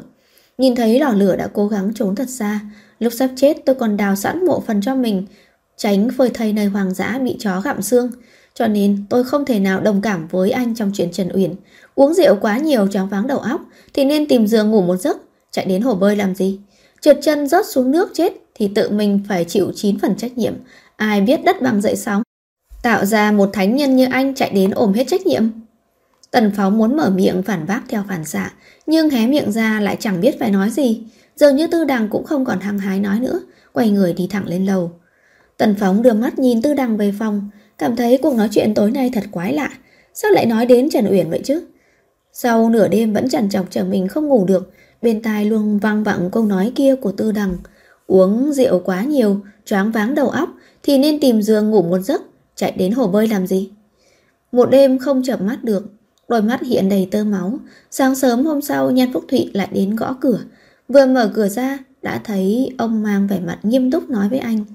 A: Nhìn thấy lò lửa đã cố gắng trốn thật xa, lúc sắp chết tôi còn đào sẵn mộ phần cho mình, tránh phơi thây nơi hoàng dã bị chó gặm xương. Cho nên tôi không thể nào đồng cảm với anh trong chuyện Trần Uyển. Uống rượu quá nhiều choáng váng đầu óc thì nên tìm giường ngủ một giấc, chạy đến hồ bơi làm gì. Trượt chân rớt xuống nước chết thì tự mình phải chịu 9 phần trách nhiệm. Ai biết đất bằng dậy sóng. Tạo ra một thánh nhân như anh chạy đến ôm hết trách nhiệm. Tần Phóng muốn mở miệng phản bác theo phản xạ, nhưng hé miệng ra lại chẳng biết phải nói gì. Dường như Tư Đằng cũng không còn hăng hái nói nữa, quay người đi thẳng lên lầu. Tần Phóng đưa mắt nhìn Tư Đằng về phòng, cảm thấy cuộc nói chuyện tối nay thật quái lạ. Sao lại nói đến Trần Uyển vậy chứ? Sau nửa đêm vẫn chẳng chọc chờ mình không ngủ được, bên tai luôn vang vẳng câu nói kia của Tư Đằng. Uống rượu quá nhiều, choáng váng đầu óc thì nên tìm giường ngủ một giấc, chạy đến hồ bơi làm gì? Một đêm không chợp mắt được, đôi mắt hiện đầy tơ máu. Sáng sớm hôm sau Nhan Phúc Thụy lại đến gõ cửa. Vừa mở cửa ra, đã thấy ông mang vẻ mặt nghiêm túc nói với anh.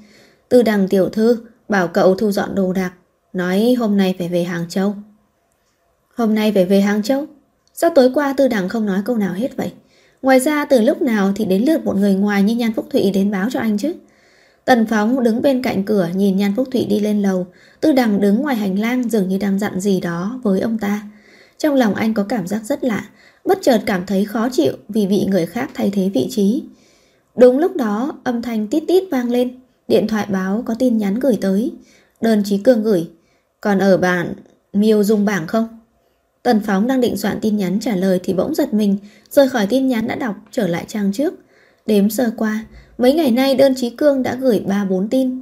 A: Tư đằng tiểu thư, bảo cậu thu dọn đồ đạc, nói hôm nay phải về Hàng Châu. Hôm nay phải về Hàng Châu? Sao tối qua tư đằng không nói câu nào hết vậy? Ngoài ra từ lúc nào thì đến lượt một người ngoài như Nhan Phúc Thụy đến báo cho anh chứ? Tần Phóng đứng bên cạnh cửa nhìn Nhan Phúc Thụy đi lên lầu, Tư Đằng đứng ngoài hành lang dường như đang dặn gì đó với ông ta. Trong lòng anh có cảm giác rất lạ, bất chợt cảm thấy khó chịu vì bị người khác thay thế vị trí. Đúng lúc đó, âm thanh tít tít vang lên, điện thoại báo có tin nhắn gửi tới. Đơn Chí Cương gửi, còn ở bản Miêu Dung bảng không? Tần Phóng đang định soạn tin nhắn trả lời thì bỗng giật mình, rời khỏi tin nhắn đã đọc trở lại trang trước. Đếm sơ qua, mấy ngày nay đơn Chí Cương đã gửi 3-4 tin.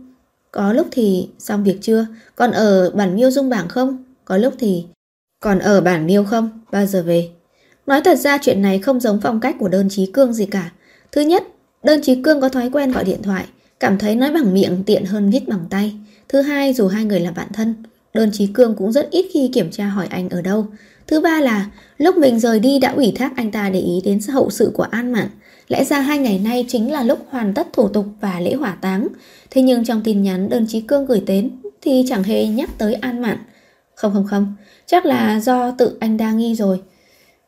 A: Có lúc thì xong việc chưa, còn ở bản Miêu Dung bảng không? Có lúc thì còn ở bản Miêu không? Bao giờ về? Nói thật ra chuyện này không giống phong cách của đơn Chí Cương gì cả. Thứ nhất, đơn Chí Cương có thói quen gọi điện thoại, cảm thấy nói bằng miệng tiện hơn viết bằng tay. Thứ hai, dù hai người là bạn thân, đơn Chí Cương cũng rất ít khi kiểm tra hỏi anh ở đâu. Thứ ba là, lúc mình rời đi đã ủy thác anh ta để ý đến hậu sự của An Mạn. Lẽ ra hai ngày nay chính là lúc hoàn tất thủ tục và lễ hỏa táng. Thế nhưng trong tin nhắn đơn Chí Cương gửi đến thì chẳng hề nhắc tới An Mạn. Không không không, chắc là do tự anh đa nghi rồi.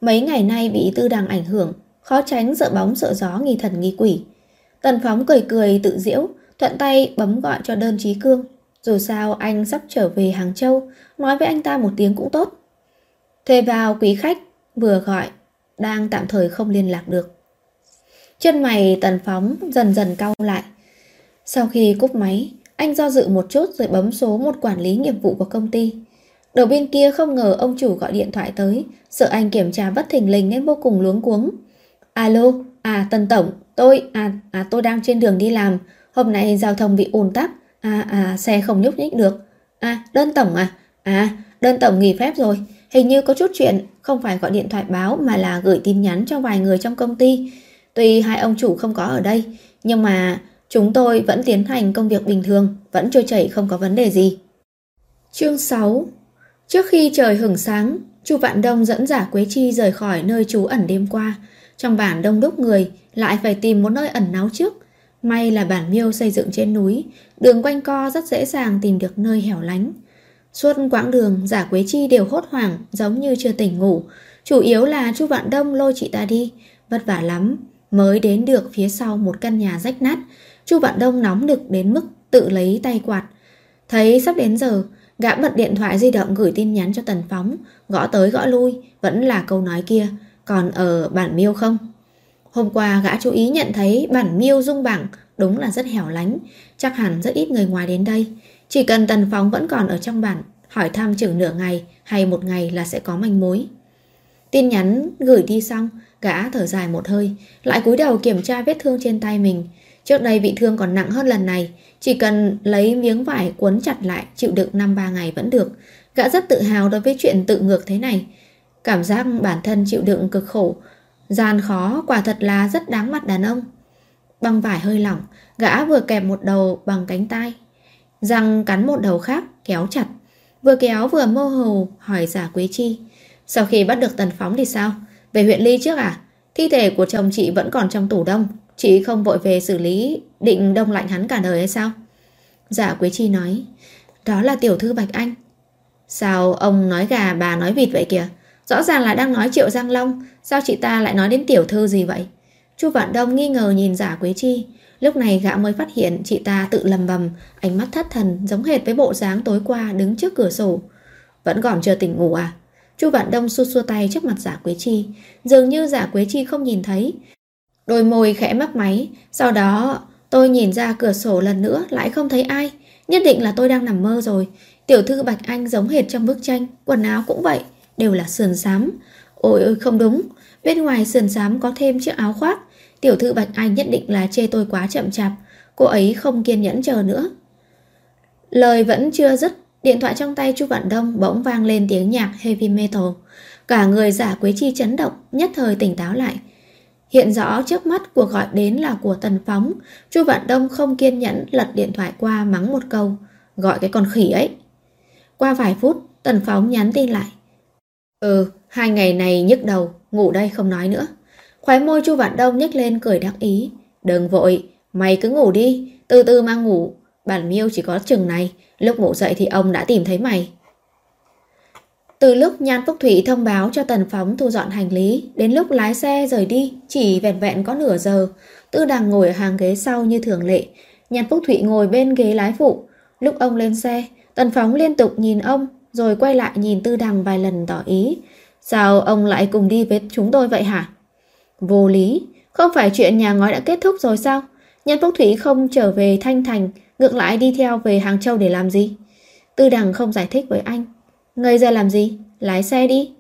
A: Mấy ngày nay bị tư đằng ảnh hưởng, khó tránh sợ bóng sợ gió nghi thần nghi quỷ. Tần Phóng cười cười tự diễu, thuận tay bấm gọi cho đơn trí cương. Dù sao anh sắp trở về Hàng Châu, nói với anh ta một tiếng cũng tốt. Thuê vào quý khách, vừa gọi, đang tạm thời không liên lạc được. Chân mày Tần Phóng dần dần cau lại. Sau khi cúp máy, anh do dự một chút rồi bấm số một quản lý nghiệp vụ của công ty. Đầu bên kia không ngờ ông chủ gọi điện thoại tới, sợ anh kiểm tra bất thình lình nên vô cùng luống cuống. Alo, à Tần Tổng, tôi, à, à tôi đang trên đường đi làm, hôm nay giao thông bị ùn tắc, à, à xe không nhúc nhích được. À, đơn Tổng à, à, đơn Tổng nghỉ phép rồi, hình như có chút chuyện, không phải gọi điện thoại báo mà là gửi tin nhắn cho vài người trong công ty. Tuy hai ông chủ không có ở đây, nhưng mà chúng tôi vẫn tiến hành công việc bình thường, vẫn trôi chảy không có vấn đề gì. Chương 6 Trước khi trời hửng sáng, Chu Vạn Đông dẫn giả Quế Chi rời khỏi nơi trú ẩn đêm qua. Trong bản đông đúc người, lại phải tìm một nơi ẩn náu trước. May là bản miêu xây dựng trên núi, đường quanh co rất dễ dàng tìm được nơi hẻo lánh. Suốt quãng đường, giả Quế Chi đều hốt hoảng, giống như chưa tỉnh ngủ. Chủ yếu là Chu Vạn Đông lôi chị ta đi, vất vả lắm, mới đến được phía sau một căn nhà rách nát. Chu Vạn Đông nóng nực đến mức tự lấy tay quạt. Thấy sắp đến giờ, Gã bật điện thoại di động gửi tin nhắn cho Tần Phóng, gõ tới gõ lui, vẫn là câu nói kia, còn ở bản miêu không? Hôm qua gã chú ý nhận thấy bản miêu dung bảng đúng là rất hẻo lánh, chắc hẳn rất ít người ngoài đến đây. Chỉ cần Tần Phóng vẫn còn ở trong bản, hỏi thăm chừng nửa ngày hay một ngày là sẽ có manh mối. Tin nhắn gửi đi xong, gã thở dài một hơi, lại cúi đầu kiểm tra vết thương trên tay mình. Trước đây bị thương còn nặng hơn lần này, chỉ cần lấy miếng vải cuốn chặt lại chịu đựng năm ba ngày vẫn được. Gã rất tự hào đối với chuyện tự ngược thế này. Cảm giác bản thân chịu đựng cực khổ, gian khó quả thật là rất đáng mặt đàn ông. Băng vải hơi lỏng, gã vừa kẹp một đầu bằng cánh tay. Răng cắn một đầu khác, kéo chặt. Vừa kéo vừa mơ hồ hỏi giả Quế Chi. Sau khi bắt được Tần Phóng thì sao? Về huyện Ly trước à? Thi thể của chồng chị vẫn còn trong tủ đông. Chị không vội về xử lý Định đông lạnh hắn cả đời hay sao giả Quế Chi nói Đó là tiểu thư Bạch Anh Sao ông nói gà bà nói vịt vậy kìa Rõ ràng là đang nói Triệu Giang Long. Sao chị ta lại nói đến tiểu thư gì vậy? Chu Vạn Đông nghi ngờ nhìn giả Quế Chi. Lúc này gã mới phát hiện chị ta tự lầm bầm Ánh mắt thất thần giống hệt với bộ dáng tối qua đứng trước cửa sổ. Vẫn còn chưa tỉnh ngủ à? Chu Vạn Đông xua xua tay trước mặt giả Quế Chi. Dường như giả Quế Chi không nhìn thấy. Đôi môi khẽ mấp máy, sau đó tôi nhìn ra cửa sổ lần nữa lại không thấy ai. Nhất định là tôi đang nằm mơ rồi. Tiểu thư Bạch Anh giống hệt trong bức tranh, quần áo cũng vậy, đều là sườn xám. Ôi ôi không đúng, bên ngoài sườn xám có thêm chiếc áo khoác. Tiểu thư Bạch Anh nhất định là chê tôi quá chậm chạp, cô ấy không kiên nhẫn chờ nữa. Lời vẫn chưa dứt, điện thoại trong tay Chu Vạn Đông bỗng vang lên tiếng nhạc heavy metal. Cả người giả Quế Chi chấn động, nhất thời tỉnh táo lại. Hiện rõ trước mắt cuộc gọi đến là của Tần Phóng Chu Vạn Đông không kiên nhẫn lật điện thoại qua mắng một câu Gọi cái con khỉ ấy Qua vài phút Tần Phóng nhắn tin lại Ừ hai ngày này nhức đầu Ngủ đây không nói nữa Khóe môi Chu Vạn Đông nhếch lên cười đắc ý Đừng vội Mày cứ ngủ đi Từ từ mang ngủ Bản miêu chỉ có chừng này Lúc ngủ dậy thì ông đã tìm thấy mày Từ lúc Nhan Phúc Thủy thông báo cho Tần Phóng thu dọn hành lý, đến lúc lái xe rời đi, chỉ vẹn vẹn có nửa giờ. Tư Đằng ngồi ở hàng ghế sau như thường lệ. Nhan Phúc Thủy ngồi bên ghế lái phụ. Lúc ông lên xe, Tần Phóng liên tục nhìn ông, rồi quay lại nhìn Tư Đằng vài lần tỏ ý. Sao ông lại cùng đi với chúng tôi vậy hả? Vô lý, không phải chuyện nhà ngói đã kết thúc rồi sao? Nhân Phúc Thủy không trở về Thanh Thành, ngược lại đi theo về Hàng Châu để làm gì? Tư Đằng không giải thích với anh. Ngây ra làm gì? Lái xe đi.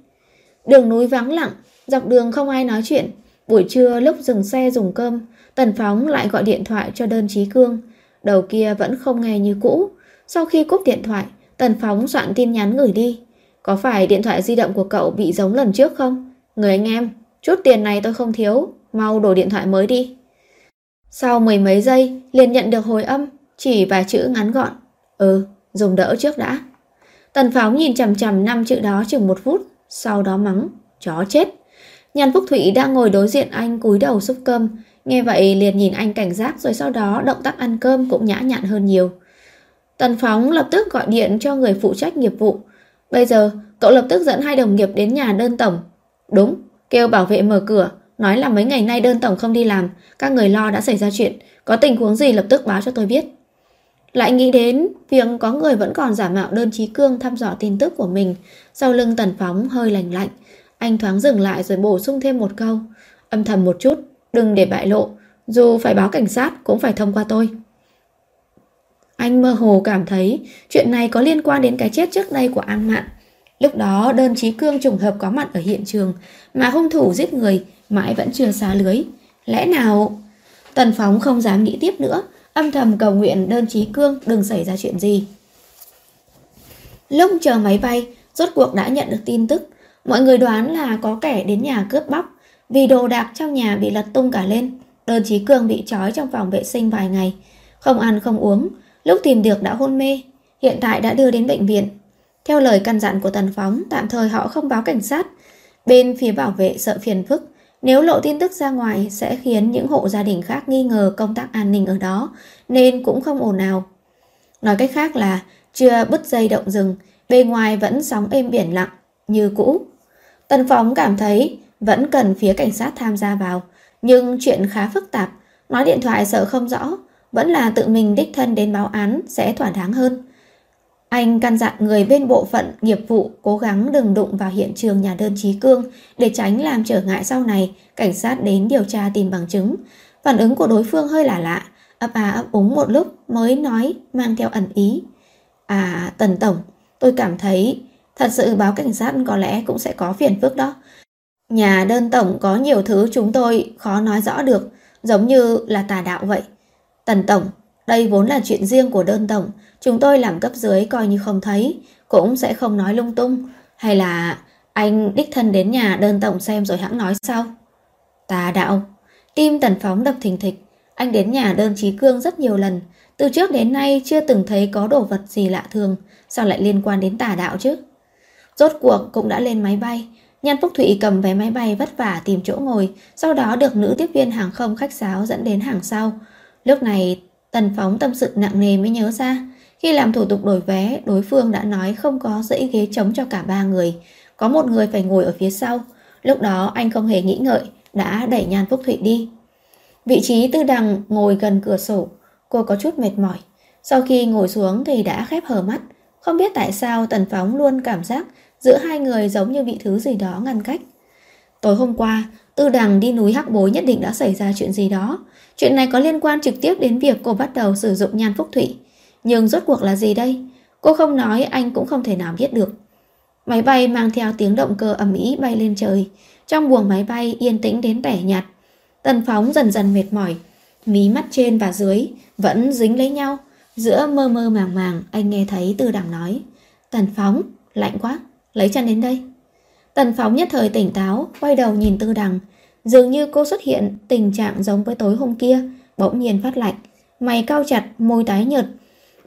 A: Đường núi vắng lặng, dọc đường không ai nói chuyện. Buổi trưa lúc dừng xe dùng cơm, Tần Phóng lại gọi điện thoại cho đơn trí cương. Đầu kia vẫn không nghe như cũ. Sau khi cúp điện thoại, Tần Phóng soạn tin nhắn gửi đi. Có phải điện thoại di động của cậu bị giống lần trước không? Người anh em, chút tiền này tôi không thiếu, mau đổi điện thoại mới đi. Sau mười mấy giây, liền nhận được hồi âm, chỉ vài chữ ngắn gọn. Ừ, dùng đỡ trước đã. Tần Phóng nhìn chằm chằm năm chữ đó chừng một phút, sau đó mắng, chó chết. Nhàn Phúc Thủy đang ngồi đối diện anh cúi đầu xúc cơm, nghe vậy liền nhìn anh cảnh giác rồi sau đó động tác ăn cơm cũng nhã nhặn hơn nhiều. Tần Phóng lập tức gọi điện cho người phụ trách nghiệp vụ. Bây giờ, cậu lập tức dẫn hai đồng nghiệp đến nhà đơn tổng. Đúng, kêu bảo vệ mở cửa, nói là mấy ngày nay đơn tổng không đi làm, các người lo đã xảy ra chuyện, có tình huống gì lập tức báo cho tôi biết. Lại nghĩ đến việc có người vẫn còn giả mạo đơn trí cương thăm dò tin tức của mình, sau lưng tần phóng hơi lành lạnh. Anh thoáng dừng lại rồi bổ sung thêm một câu, âm thầm một chút, đừng để bại lộ, dù phải báo cảnh sát cũng phải thông qua tôi. Anh mơ hồ cảm thấy chuyện này có liên quan đến cái chết trước đây của An Mạn. Lúc đó đơn trí cương trùng hợp có mặt ở hiện trường mà hung thủ giết người mãi vẫn chưa xá lưới. Lẽ nào... Tần Phóng không dám nghĩ tiếp nữa, âm thầm cầu nguyện đơn trí cương đừng xảy ra chuyện gì. Lúc chờ máy bay, rốt cuộc đã nhận được tin tức. Mọi người đoán là có kẻ đến nhà cướp bóc, vì đồ đạc trong nhà bị lật tung cả lên. Đơn trí cương bị trói trong phòng vệ sinh vài ngày, không ăn không uống, lúc tìm được đã hôn mê, hiện tại đã đưa đến bệnh viện. Theo lời căn dặn của Tần Phóng, tạm thời họ không báo cảnh sát. Bên phía bảo vệ sợ phiền phức, nếu lộ tin tức ra ngoài sẽ khiến những hộ gia đình khác nghi ngờ công tác an ninh ở đó, nên cũng không ồn nào. Nói cách khác là chưa bứt dây động rừng, bề ngoài vẫn sóng êm biển lặng, như cũ. Tần Phóng cảm thấy vẫn cần phía cảnh sát tham gia vào, nhưng chuyện khá phức tạp, nói điện thoại sợ không rõ, vẫn là tự mình đích thân đến báo án sẽ thỏa đáng hơn. Anh căn dặn người bên bộ phận nghiệp vụ cố gắng đừng đụng vào hiện trường nhà đơn trí cương để tránh làm trở ngại sau này cảnh sát đến điều tra tìm bằng chứng. Phản ứng của đối phương hơi lạ lạ, ấp à ấp úng một lúc mới nói mang theo ẩn ý. À, Tần Tổng, tôi cảm thấy thật sự báo cảnh sát có lẽ cũng sẽ có phiền phức đó. Nhà đơn tổng có nhiều thứ chúng tôi khó nói rõ được, giống như là tà đạo vậy. Tần Tổng, đây vốn là chuyện riêng của đơn tổng, chúng tôi làm cấp dưới coi như không thấy, cũng sẽ không nói lung tung. Hay là anh đích thân đến nhà đơn tổng xem rồi hãng nói sau. Tà đạo, tim tần phóng đập thình thịch, anh đến nhà đơn trí cương rất nhiều lần, từ trước đến nay chưa từng thấy có đồ vật gì lạ thường, sao lại liên quan đến tà đạo chứ? Rốt cuộc cũng đã lên máy bay, Nhan Phúc Thụy cầm vé máy bay vất vả tìm chỗ ngồi, sau đó được nữ tiếp viên hàng không khách sáo dẫn đến hàng sau. Lúc này Tần Phóng tâm sự nặng nề mới nhớ ra, khi làm thủ tục đổi vé, đối phương đã nói không có dãy ghế trống cho cả ba người, có một người phải ngồi ở phía sau. Lúc đó anh không hề nghĩ ngợi, đã đẩy Nhan Phúc Thụy đi. Vị trí tư đằng ngồi gần cửa sổ, cô có chút mệt mỏi. Sau khi ngồi xuống thì đã khép hờ mắt, không biết tại sao Tần Phóng luôn cảm giác giữa hai người giống như bị thứ gì đó ngăn cách. Tối hôm qua, Tư Đằng đi núi Hắc Bối nhất định đã xảy ra chuyện gì đó. Chuyện này có liên quan trực tiếp đến việc cô bắt đầu sử dụng nhan phúc thủy. Nhưng rốt cuộc là gì đây? Cô không nói anh cũng không thể nào biết được. Máy bay mang theo tiếng động cơ ầm ĩ bay lên trời. Trong buồng máy bay yên tĩnh đến tẻ nhạt. Tần phóng dần dần mệt mỏi. Mí mắt trên và dưới vẫn dính lấy nhau. Giữa mơ mơ màng màng anh nghe thấy Tư Đằng nói. Tần phóng, lạnh quá, lấy chân đến đây. Tần phóng nhất thời tỉnh táo, quay đầu nhìn Tư Đằng. Dường như cô xuất hiện tình trạng giống với tối hôm kia, bỗng nhiên phát lạnh. Mày cao chặt, môi tái nhợt.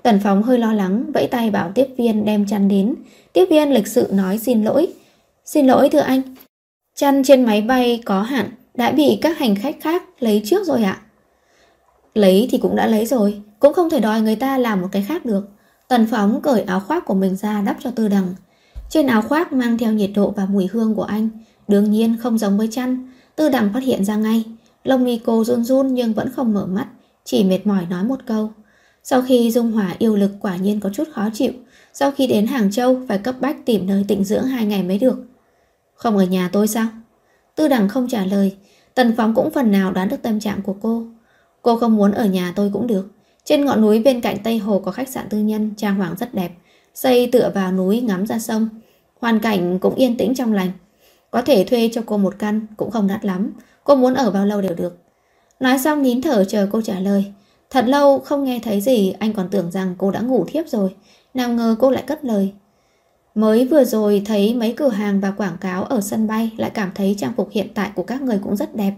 A: Tần Phóng hơi lo lắng, vẫy tay bảo tiếp viên đem chăn đến. Tiếp viên lịch sự nói xin lỗi. Xin lỗi thưa anh. Chăn trên máy bay có hạn, đã bị các hành khách khác lấy trước rồi ạ. Lấy thì cũng đã lấy rồi, cũng không thể đòi người ta làm một cái khác được. Tần Phóng cởi áo khoác của mình ra đắp cho Tư Đằng. Trên áo khoác mang theo nhiệt độ và mùi hương của anh, đương nhiên không giống với chăn. Tư đằng phát hiện ra ngay. Lông mi cô run run nhưng vẫn không mở mắt, chỉ mệt mỏi nói một câu. Sau khi dung hỏa yêu lực quả nhiên có chút khó chịu, sau khi đến Hàng Châu phải cấp bách tìm nơi tịnh dưỡng hai ngày mới được. Không ở nhà tôi sao? Tư đằng không trả lời, Tần Phóng cũng phần nào đoán được tâm trạng của cô. Cô không muốn ở nhà tôi cũng được. Trên ngọn núi bên cạnh Tây Hồ có khách sạn tư nhân, trang hoàng rất đẹp, xây tựa vào núi ngắm ra sông. Hoàn cảnh cũng yên tĩnh trong lành. Có thể thuê cho cô một căn, cũng không đắt lắm. Cô muốn ở bao lâu đều được. Nói xong nín thở chờ cô trả lời. Thật lâu không nghe thấy gì, anh còn tưởng rằng cô đã ngủ thiếp rồi. Nào ngờ cô lại cất lời. Mới vừa rồi thấy mấy cửa hàng và quảng cáo ở sân bay lại cảm thấy trang phục hiện tại của các người cũng rất đẹp.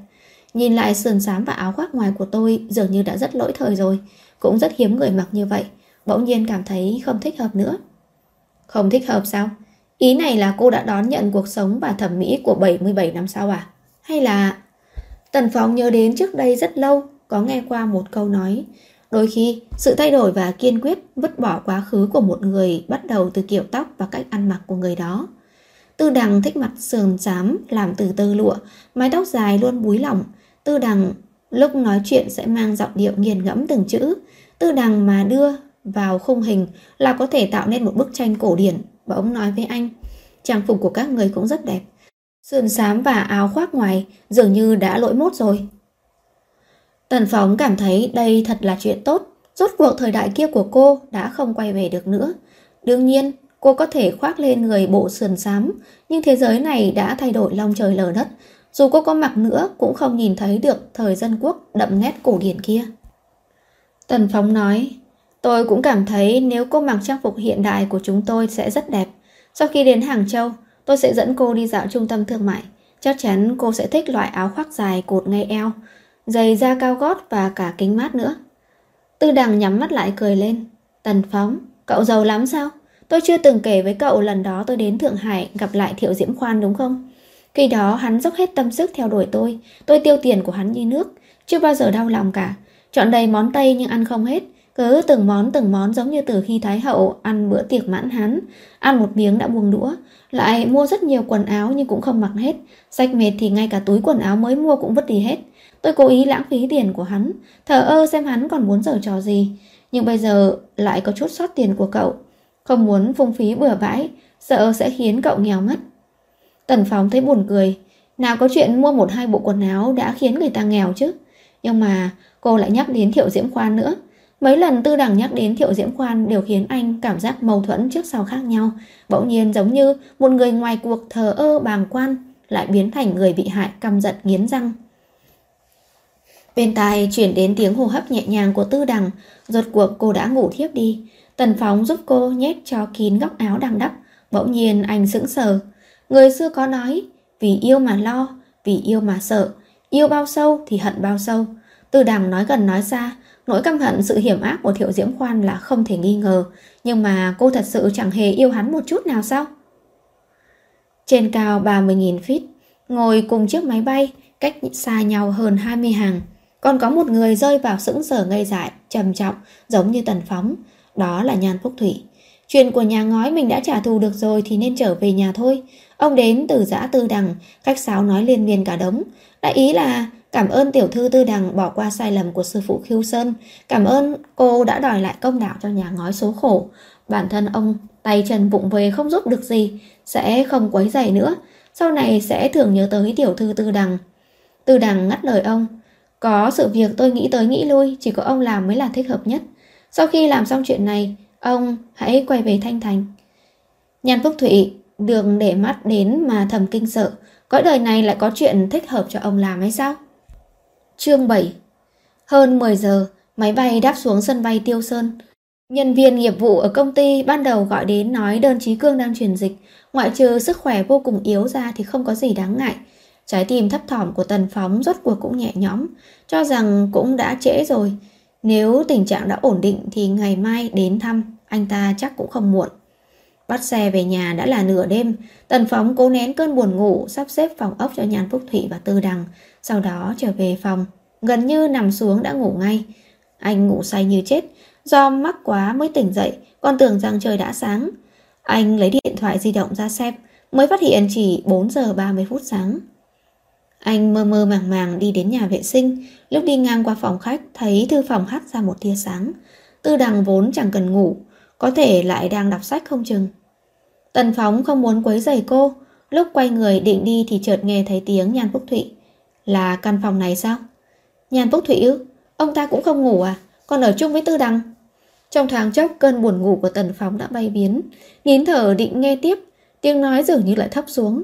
A: Nhìn lại sườn xám và áo khoác ngoài của tôi dường như đã rất lỗi thời rồi. Cũng rất hiếm người mặc như vậy. Bỗng nhiên cảm thấy không thích hợp nữa. Không thích hợp sao? Ý này là cô đã đón nhận cuộc sống và thẩm mỹ của 77 năm sau à? Hay là... Tần Phong nhớ đến trước đây rất lâu có nghe qua một câu nói Đôi khi, sự thay đổi và kiên quyết vứt bỏ quá khứ của một người bắt đầu từ kiểu tóc và cách ăn mặc của người đó. Tư đằng thích mặt sườn xám làm từ tơ lụa, mái tóc dài luôn búi lỏng. Tư đằng lúc nói chuyện sẽ mang giọng điệu nghiền ngẫm từng chữ. Tư đằng mà đưa vào khung hình là có thể tạo nên một bức tranh cổ điển. Và ông nói với anh, trang phục của các người cũng rất đẹp. Sườn xám và áo khoác ngoài dường như đã lỗi mốt rồi. Tần Phóng cảm thấy đây thật là chuyện tốt. Rốt cuộc thời đại kia của cô đã không quay về được nữa. Đương nhiên, cô có thể khoác lên người bộ sườn xám, nhưng thế giới này đã thay đổi long trời lở đất. Dù cô có mặc nữa cũng không nhìn thấy được thời dân quốc đậm nét cổ điển kia. Tần Phóng nói, tôi cũng cảm thấy nếu cô mặc trang phục hiện đại của chúng tôi sẽ rất đẹp. Sau khi đến Hàng Châu, tôi sẽ dẫn cô đi dạo trung tâm thương mại. Chắc chắn cô sẽ thích loại áo khoác dài cột ngay eo, giày da cao gót và cả kính mát nữa. Tư đằng nhắm mắt lại cười lên. Tần Phóng, cậu giàu lắm sao? Tôi chưa từng kể với cậu lần đó tôi đến Thượng Hải gặp lại Thiệu Diễm Khoan đúng không? Khi đó hắn dốc hết tâm sức theo đuổi tôi, tôi tiêu tiền của hắn như nước, chưa bao giờ đau lòng cả. Chọn đầy món Tây nhưng ăn không hết, cứ từng món từng món giống như từ khi Thái Hậu ăn bữa tiệc mãn hắn, ăn một miếng đã buông đũa, lại mua rất nhiều quần áo nhưng cũng không mặc hết, sách mệt thì ngay cả túi quần áo mới mua cũng vứt đi hết. Tôi cố ý lãng phí tiền của hắn, thờ ơ xem hắn còn muốn giở trò gì. Nhưng bây giờ lại có chút sót tiền của cậu. Không muốn phung phí bừa bãi, sợ sẽ khiến cậu nghèo mất. Tần Phóng thấy buồn cười. Nào có chuyện mua một hai bộ quần áo đã khiến người ta nghèo chứ. Nhưng mà cô lại nhắc đến Thiệu Diễm Khoan nữa. Mấy lần tư đẳng nhắc đến Thiệu Diễm Khoan đều khiến anh cảm giác mâu thuẫn trước sau khác nhau. Bỗng nhiên giống như một người ngoài cuộc thờ ơ bàng quan lại biến thành người bị hại căm giận nghiến răng. Bên tai chuyển đến tiếng hô hấp nhẹ nhàng của tư đằng, rốt cuộc cô đã ngủ thiếp đi. Tần Phóng giúp cô nhét cho kín góc áo đang đắp, bỗng nhiên anh sững sờ. Người xưa có nói, vì yêu mà lo, vì yêu mà sợ, yêu bao sâu thì hận bao sâu. Tư đằng nói gần nói xa, nỗi căm hận sự hiểm ác của Thiệu Diễm Khoan là không thể nghi ngờ, nhưng mà cô thật sự chẳng hề yêu hắn một chút nào sao? Trên cao 30.000 feet, ngồi cùng chiếc máy bay, cách xa nhau hơn 20 hàng. Còn có một người rơi vào sững sờ ngây dại, trầm trọng, giống như tần phóng. Đó là Nhan Phúc Thủy. Chuyện của nhà ngói mình đã trả thù được rồi thì nên trở về nhà thôi. Ông đến từ giã tư đằng, cách sáo nói liên miên cả đống. Đại ý là cảm ơn tiểu thư tư đằng bỏ qua sai lầm của sư phụ Khiêu Sơn. Cảm ơn cô đã đòi lại công đạo cho nhà ngói số khổ. Bản thân ông tay chân vụng về không giúp được gì, sẽ không quấy giày nữa. Sau này sẽ thường nhớ tới tiểu thư tư đằng. Tư đằng ngắt lời ông. Có sự việc tôi nghĩ tới nghĩ lui, chỉ có ông làm mới là thích hợp nhất. Sau khi làm xong chuyện này, ông hãy quay về Thanh Thành. Nhan Phúc Thụy đường để mắt đến mà thầm kinh sợ. Cõi đời này lại có chuyện thích hợp cho ông làm hay sao? Chương 7 Hơn 10 giờ, máy bay đáp xuống sân bay Tiêu Sơn. Nhân viên nghiệp vụ ở công ty ban đầu gọi đến nói đơn chí cương đang truyền dịch. Ngoại trừ sức khỏe vô cùng yếu ra thì không có gì đáng ngại. Trái tim thấp thỏm của Tần Phóng rốt cuộc cũng nhẹ nhõm, cho rằng cũng đã trễ rồi. Nếu tình trạng đã ổn định thì ngày mai đến thăm, anh ta chắc cũng không muộn. Bắt xe về nhà đã là nửa đêm, Tần Phóng cố nén cơn buồn ngủ, sắp xếp phòng ốc cho Nhan Phúc Thụy và Tư Đằng, sau đó trở về phòng, gần như nằm xuống đã ngủ ngay. Anh ngủ say như chết, do mắc quá mới tỉnh dậy, còn tưởng rằng trời đã sáng. Anh lấy điện thoại di động ra xem, mới phát hiện chỉ 4 giờ 30 phút sáng. Anh mơ mơ màng màng đi đến nhà vệ sinh, lúc đi ngang qua phòng khách thấy thư phòng hắt ra một tia sáng. Tư đằng vốn chẳng cần ngủ, có thể lại đang đọc sách không chừng. Tần Phóng không muốn quấy rầy cô, lúc quay người định đi thì chợt nghe thấy tiếng Nhan Phúc Thụy. Là căn phòng này sao? Nhan Phúc Thụy ư? Ông ta cũng không ngủ à? Còn ở chung với Tư Đằng? Trong thoáng chốc cơn buồn ngủ của Tần Phóng đã bay biến, nín thở định nghe tiếp, tiếng nói dường như lại thấp xuống.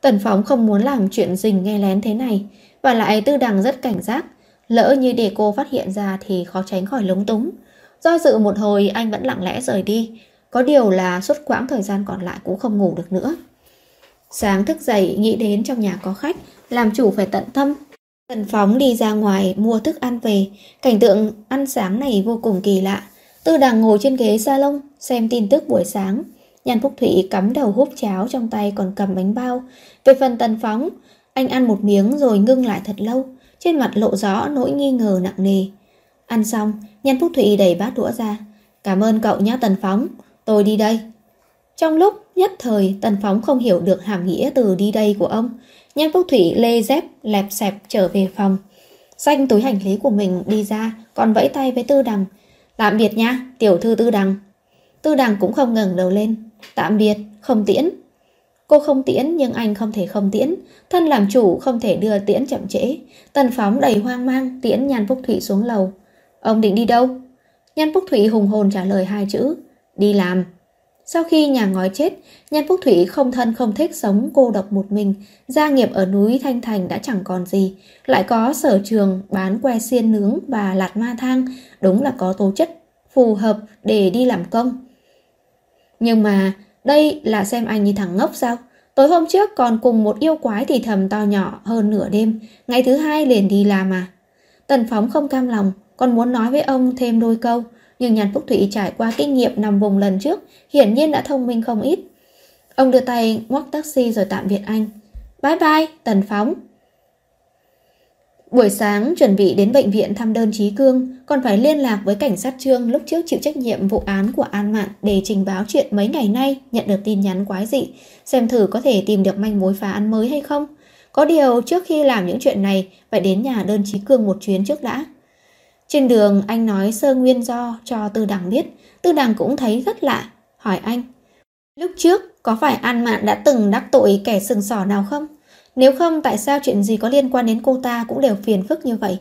A: Tần Phóng không muốn làm chuyện rình nghe lén thế này, và lại Tư Đằng rất cảnh giác, lỡ như để cô phát hiện ra thì khó tránh khỏi lúng túng. Do dự một hồi anh vẫn lặng lẽ rời đi, có điều là suốt quãng thời gian còn lại cũng không ngủ được nữa. Sáng thức dậy nghĩ đến trong nhà có khách, làm chủ phải tận tâm. Tần Phóng đi ra ngoài mua thức ăn về, cảnh tượng ăn sáng này vô cùng kỳ lạ. Tư đằng ngồi trên ghế salon xem tin tức buổi sáng. Nhan Phúc Thụy cắm đầu húp cháo trong tay còn cầm bánh bao. Về phần Tần Phóng, anh ăn một miếng rồi ngưng lại thật lâu, trên mặt lộ rõ nỗi nghi ngờ nặng nề. Ăn xong, Nhan Phúc Thụy đẩy bát đũa ra. Cảm ơn cậu nhé Tần Phóng, tôi đi đây. Trong lúc nhất thời Tần Phóng không hiểu được hàm nghĩa từ đi đây của ông, Nhan Phúc Thụy lê dép lẹp xẹp trở về phòng. Xanh túi hành lý của mình đi ra, còn vẫy tay với Tư Đằng. Tạm biệt nha, tiểu thư Tư Đằng. Tư Đằng cũng không ngẩng đầu lên. Tạm biệt, không tiễn. Cô không tiễn nhưng anh không thể không tiễn. Thân làm chủ không thể đưa tiễn chậm trễ. Tần Phóng đầy hoang mang tiễn Nhan Phúc Thụy xuống lầu. Ông định đi đâu? Nhan Phúc thủy hùng hồn trả lời hai chữ. Đi làm. Sau khi nhà ngói chết, Nhan Phúc Thủy không thân không thích sống cô độc một mình, gia nghiệp ở núi Thanh Thành đã chẳng còn gì, lại có sở trường bán que xiên nướng và lạt ma thang, đúng là có tố chất phù hợp để đi làm công. Nhưng mà đây là xem anh như thằng ngốc sao? Tối hôm trước còn cùng một yêu quái thì thầm to nhỏ hơn nửa đêm, ngày thứ hai liền đi làm à. Tần Phóng không cam lòng, còn muốn nói với ông thêm đôi câu, nhưng Nhàn Phúc Thủy trải qua kinh nghiệm nằm vùng lần trước, hiển nhiên đã thông minh không ít. Ông đưa tay ngoắc taxi rồi tạm biệt anh. Bye bye, Tần Phóng. Buổi sáng chuẩn bị đến bệnh viện thăm đơn Trí Cương, còn phải liên lạc với cảnh sát trương lúc trước chịu trách nhiệm vụ án của An Mạn để trình báo chuyện mấy ngày nay nhận được tin nhắn quái dị, xem thử có thể tìm được manh mối phá án mới hay không. Có điều trước khi làm những chuyện này phải đến nhà đơn Trí Cương một chuyến trước đã. Trên đường anh nói sơ nguyên do cho Tư Đằng biết, Tư Đằng cũng thấy rất lạ, hỏi anh. Lúc trước có phải An Mạn đã từng đắc tội kẻ sừng sỏ nào không? Nếu không tại sao chuyện gì có liên quan đến cô ta cũng đều phiền phức như vậy?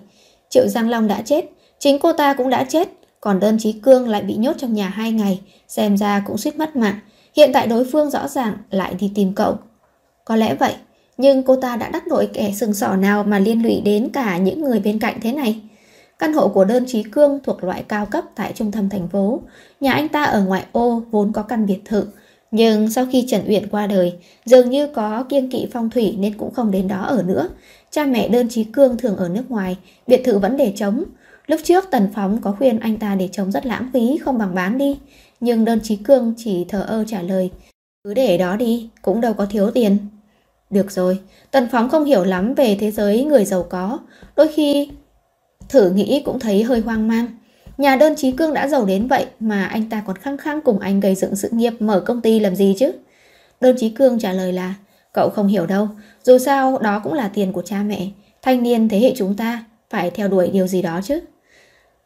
A: Triệu Giang Long đã chết, chính cô ta cũng đã chết, còn đơn trí cương lại bị nhốt trong nhà hai ngày, xem ra cũng suýt mất mạng. Hiện tại đối phương rõ ràng lại đi tìm cậu. Có lẽ vậy, nhưng cô ta đã đắc tội kẻ sừng sỏ nào mà liên lụy đến cả những người bên cạnh thế này? Căn hộ của đơn trí cương thuộc loại cao cấp tại trung tâm thành phố. Nhà anh ta ở ngoại ô vốn có căn biệt thự. Nhưng sau khi Trần Uyển qua đời, dường như có kiêng kỵ phong thủy nên cũng không đến đó ở nữa. Cha mẹ đơn trí cương thường ở nước ngoài, biệt thự vẫn để trống. Lúc trước Tần Phóng có khuyên anh ta để trống rất lãng phí, không bằng bán đi. Nhưng đơn trí cương chỉ thờ ơ trả lời. Cứ để đó đi, cũng đâu có thiếu tiền. Được rồi, Tần Phóng không hiểu lắm về thế giới người giàu có. Đôi khi Thử nghĩ cũng thấy hơi hoang mang. Nhà đơn Trí Cương đã giàu đến vậy mà anh ta còn khăng khăng cùng anh gây dựng sự nghiệp mở công ty làm gì chứ? Đơn Trí Cương trả lời là Cậu không hiểu đâu, dù sao đó cũng là tiền của cha mẹ. Thanh niên thế hệ chúng ta phải theo đuổi điều gì đó chứ.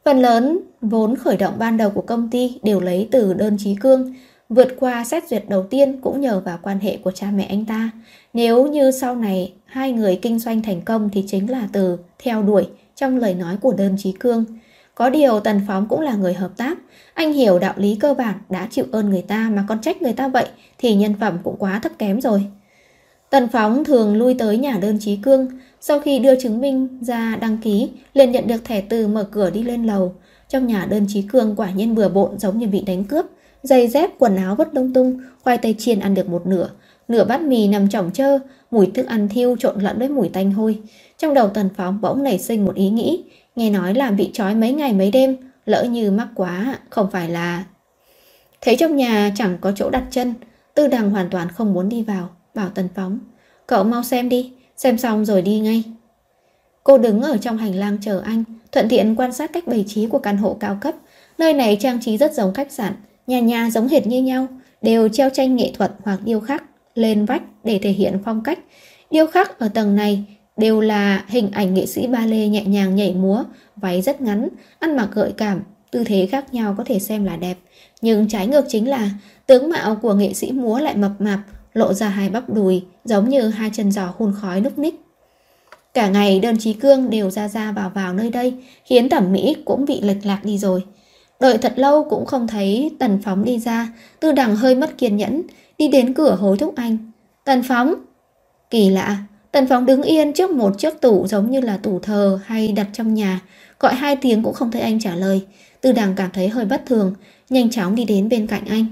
A: Phần lớn vốn khởi động ban đầu của công ty đều lấy từ đơn Trí Cương, vượt qua xét duyệt đầu tiên cũng nhờ vào quan hệ của cha mẹ anh ta. Nếu như sau này hai người kinh doanh thành công thì chính là từ theo đuổi trong lời nói của đơn trí cương. Có điều Tần Phóng cũng là người hợp tác, anh hiểu đạo lý cơ bản đã chịu ơn người ta mà còn trách người ta vậy thì nhân phẩm cũng quá thấp kém rồi. Tần Phóng thường lui tới nhà đơn trí cương, sau khi đưa chứng minh ra đăng ký, liền nhận được thẻ từ mở cửa đi lên lầu. Trong nhà đơn trí cương quả nhiên bừa bộn giống như bị đánh cướp, giày dép, quần áo vứt lung tung, khoai tây chiên ăn được một nửa, nửa bát mì nằm chỏng chơ, mùi thức ăn thiêu trộn lẫn với mùi tanh hôi. Trong đầu tần phóng bỗng nảy sinh một ý nghĩ, nghe nói là bị trói mấy ngày mấy đêm, lỡ như mắc quá, không phải là... Thấy trong nhà chẳng có chỗ đặt chân, tư đằng hoàn toàn không muốn đi vào, bảo tần phóng. Cậu mau xem đi, xem xong rồi đi ngay. Cô đứng ở trong hành lang chờ anh, thuận tiện quan sát cách bày trí của căn hộ cao cấp. Nơi này trang trí rất giống khách sạn, nhà nhà giống hệt như nhau, đều treo tranh nghệ thuật hoặc điêu khắc lên vách để thể hiện phong cách. Điêu khắc ở tầng này đều là hình ảnh nghệ sĩ ba lê nhẹ nhàng nhảy múa, váy rất ngắn, ăn mặc gợi cảm, tư thế khác nhau có thể xem là đẹp. Nhưng trái ngược chính là tướng mạo của nghệ sĩ múa lại mập mạp, lộ ra hai bắp đùi giống như hai chân giò hun khói núc ních. Cả ngày đơn trí cương đều ra ra vào vào nơi đây, khiến thẩm mỹ cũng bị lệch lạc đi rồi. Đợi thật lâu cũng không thấy Tần Phóng đi ra, tư đằng hơi mất kiên nhẫn, đi đến cửa hối thúc anh. Tần Phóng! Kỳ lạ, Tần Phóng đứng yên trước một chiếc tủ giống như là tủ thờ hay đặt trong nhà, gọi hai tiếng cũng không thấy anh trả lời. Tư đằng cảm thấy hơi bất thường, nhanh chóng đi đến bên cạnh anh.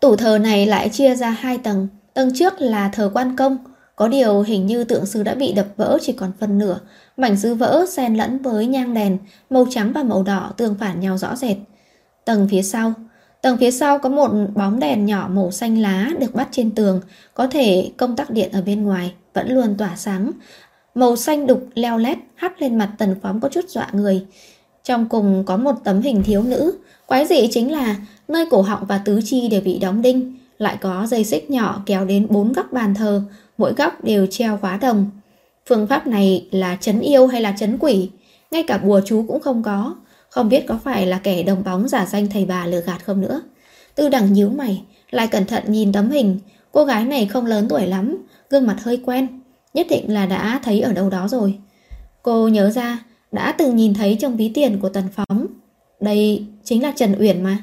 A: Tủ thờ này lại chia ra hai tầng, tầng trước là thờ quan công, có điều hình như tượng sứ đã bị đập vỡ chỉ còn phần nửa, mảnh dư vỡ xen lẫn với nhang đèn, màu trắng và màu đỏ tương phản nhau rõ rệt. Tầng phía sau, tầng phía sau có một bóng đèn nhỏ màu xanh lá được bắt trên tường, có thể công tắc điện ở bên ngoài vẫn luôn tỏa sáng. Màu xanh đục leo lét hắt lên mặt tần phóng có chút dọa người. Trong cùng có một tấm hình thiếu nữ, quái dị chính là nơi cổ họng và tứ chi đều bị đóng đinh, lại có dây xích nhỏ kéo đến bốn góc bàn thờ, mỗi góc đều treo khóa đồng. Phương pháp này là chấn yêu hay là chấn quỷ, ngay cả bùa chú cũng không có, không biết có phải là kẻ đồng bóng giả danh thầy bà lừa gạt không nữa. Tư đằng nhíu mày, lại cẩn thận nhìn tấm hình, cô gái này không lớn tuổi lắm, gương mặt hơi quen, nhất định là đã thấy ở đâu đó rồi. Cô nhớ ra, đã từng nhìn thấy trong ví tiền của Tần Phóng. Đây chính là Trần Uyển mà.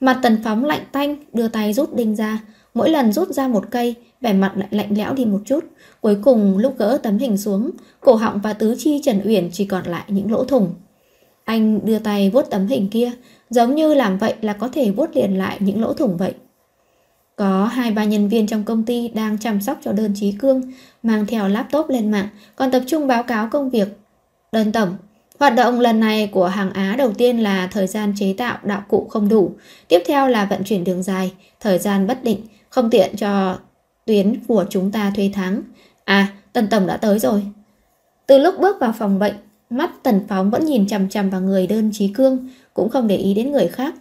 A: Mặt Tần Phóng lạnh tanh, đưa tay rút đinh ra, mỗi lần rút ra một cây, vẻ mặt lại lạnh lẽo đi một chút. Cuối cùng lúc gỡ tấm hình xuống, cổ họng và tứ chi Trần Uyển chỉ còn lại những lỗ thủng. Anh đưa tay vuốt tấm hình kia, giống như làm vậy là có thể vuốt liền lại những lỗ thủng vậy. Có hai ba nhân viên trong công ty đang chăm sóc cho đơn trí cương, mang theo laptop lên mạng, còn tập trung báo cáo công việc. Đơn tổng, hoạt động lần này của hàng Á đầu tiên là thời gian chế tạo đạo cụ không đủ, tiếp theo là vận chuyển đường dài, thời gian bất định, không tiện cho tuyến của chúng ta thuê tháng. À, Tần Tổng đã tới rồi. Từ lúc bước vào phòng bệnh, mắt Tần Phóng vẫn nhìn chằm chằm vào người đơn trí cương, cũng không để ý đến người khác.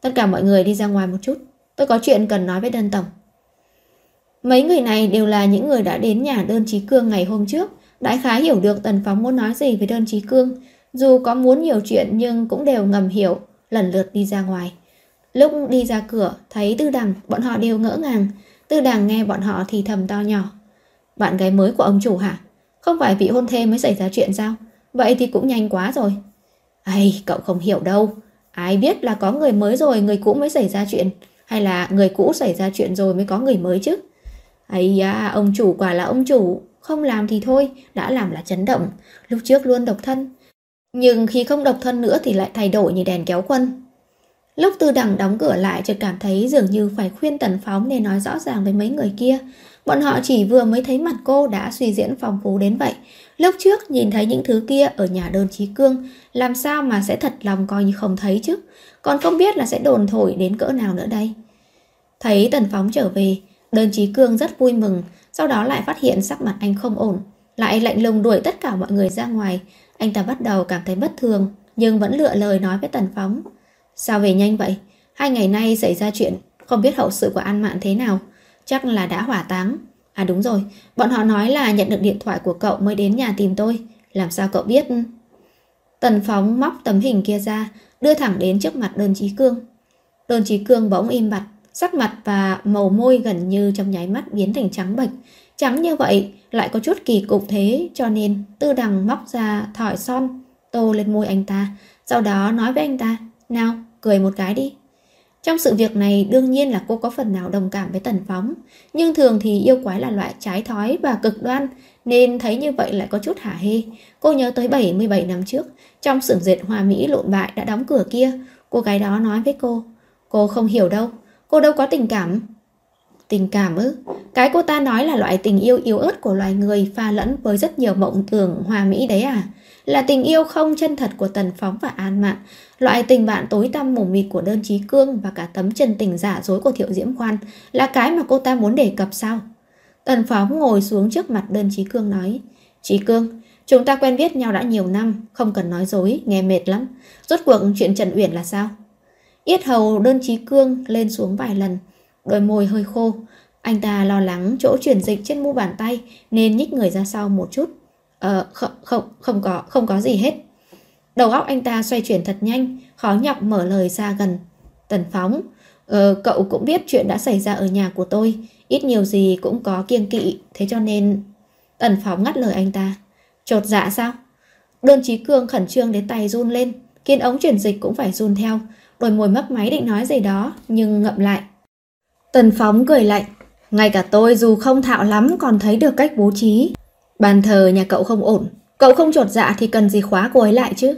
A: Tất cả mọi người đi ra ngoài một chút. Tôi có chuyện cần nói với đơn tổng. Mấy người này đều là những người đã đến nhà đơn trí cương ngày hôm trước, đã khá hiểu được Tần Phóng muốn nói gì với đơn trí cương. Dù có muốn nhiều chuyện nhưng cũng đều ngầm hiểu, lần lượt đi ra ngoài. Lúc đi ra cửa, thấy tư đằng, bọn họ đều ngỡ ngàng. Tư đằng nghe bọn họ thì thầm to nhỏ. Bạn gái mới của ông chủ hả? Không phải vị hôn thê mới xảy ra chuyện sao? Vậy thì cũng nhanh quá rồi. Ây, cậu không hiểu đâu. Ai biết là có người mới rồi người cũ mới xảy ra chuyện. Hay là người cũ xảy ra chuyện rồi mới có người mới chứ? Ây da, ông chủ quả là ông chủ. Không làm thì thôi, đã làm là chấn động. Lúc trước luôn độc thân. Nhưng khi không độc thân nữa thì lại thay đổi như đèn kéo quân. Lúc tư đằng đóng cửa lại chợt cảm thấy dường như phải khuyên tần phóng nên nói rõ ràng với mấy người kia. Bọn họ chỉ vừa mới thấy mặt cô đã suy diễn phong phú đến vậy. Lúc trước nhìn thấy những thứ kia ở nhà đơn trí cương, làm sao mà sẽ thật lòng coi như không thấy chứ. Còn không biết là sẽ đồn thổi đến cỡ nào nữa đây. Thấy tần phóng trở về, đơn trí cương rất vui mừng, sau đó lại phát hiện sắc mặt anh không ổn. Lại lạnh lùng đuổi tất cả mọi người ra ngoài. Anh ta bắt đầu cảm thấy bất thường, nhưng vẫn lựa lời nói với tần phóng. Sao về nhanh vậy? Hai ngày nay xảy ra chuyện, không biết hậu sự của An Mạn thế nào. Chắc là đã hỏa táng. À đúng rồi, bọn họ nói là nhận được điện thoại của cậu mới đến nhà tìm tôi. Làm sao cậu biết? Tần Phóng móc tấm hình kia ra, đưa thẳng đến trước mặt đơn trí cương. Đơn trí cương bỗng im bặt, sắc mặt và màu môi gần như trong nháy mắt biến thành trắng bệch. Trắng như vậy lại có chút kỳ cục thế cho nên tư đằng móc ra thỏi son tô lên môi anh ta, sau đó nói với anh ta, nào, cười một cái đi. Trong sự việc này đương nhiên là cô có phần nào đồng cảm với Tần Phóng, nhưng thường thì yêu quái là loại trái thói và cực đoan, nên thấy như vậy lại có chút hả hê. Cô nhớ tới 77 năm trước, trong xưởng dệt hoa Mỹ lộn bại đã đóng cửa kia, cô gái đó nói với cô, cô không hiểu đâu, cô đâu có tình cảm. Tình cảm ư? Cái cô ta nói là loại tình yêu yếu ớt của loài người pha lẫn với rất nhiều mộng tưởng hoa Mỹ đấy à? Là tình yêu không chân thật của Tần Phóng và An Mạn, Loại tình bạn tối tăm mù mịt của đơn trí cương và cả tấm chân tình giả dối của Thiệu Diễm Khoan là cái mà cô ta muốn đề cập sao? Tần Phóng ngồi xuống trước mặt đơn trí cương nói Trí cương, chúng ta quen biết nhau đã nhiều năm, không cần nói dối, nghe mệt lắm. Rốt cuộc chuyện Trần Uyển là sao? Yết hầu đơn chí cương lên xuống vài lần, đôi môi hơi khô. Anh ta lo lắng chỗ chuyển dịch trên mu bàn tay nên nhích người ra sau một chút. Ờ, không, không, không có, không có gì hết. Đầu óc anh ta xoay chuyển thật nhanh, khó nhọc mở lời ra gần. Tần Phóng, ờ, cậu cũng biết chuyện đã xảy ra ở nhà của tôi, ít nhiều gì cũng có kiêng kỵ, thế cho nên... Tần Phóng ngắt lời anh ta. Chột dạ sao? Đơn Chí Cương khẩn trương đến tay run lên, kiên ống chuyển dịch cũng phải run theo, đôi môi mấp máy định nói gì đó, nhưng ngậm lại. Tần Phóng cười lạnh, ngay cả tôi dù không thạo lắm còn thấy được cách bố trí. Bàn thờ nhà cậu không ổn, cậu không trột dạ thì cần gì khóa cô ấy lại chứ.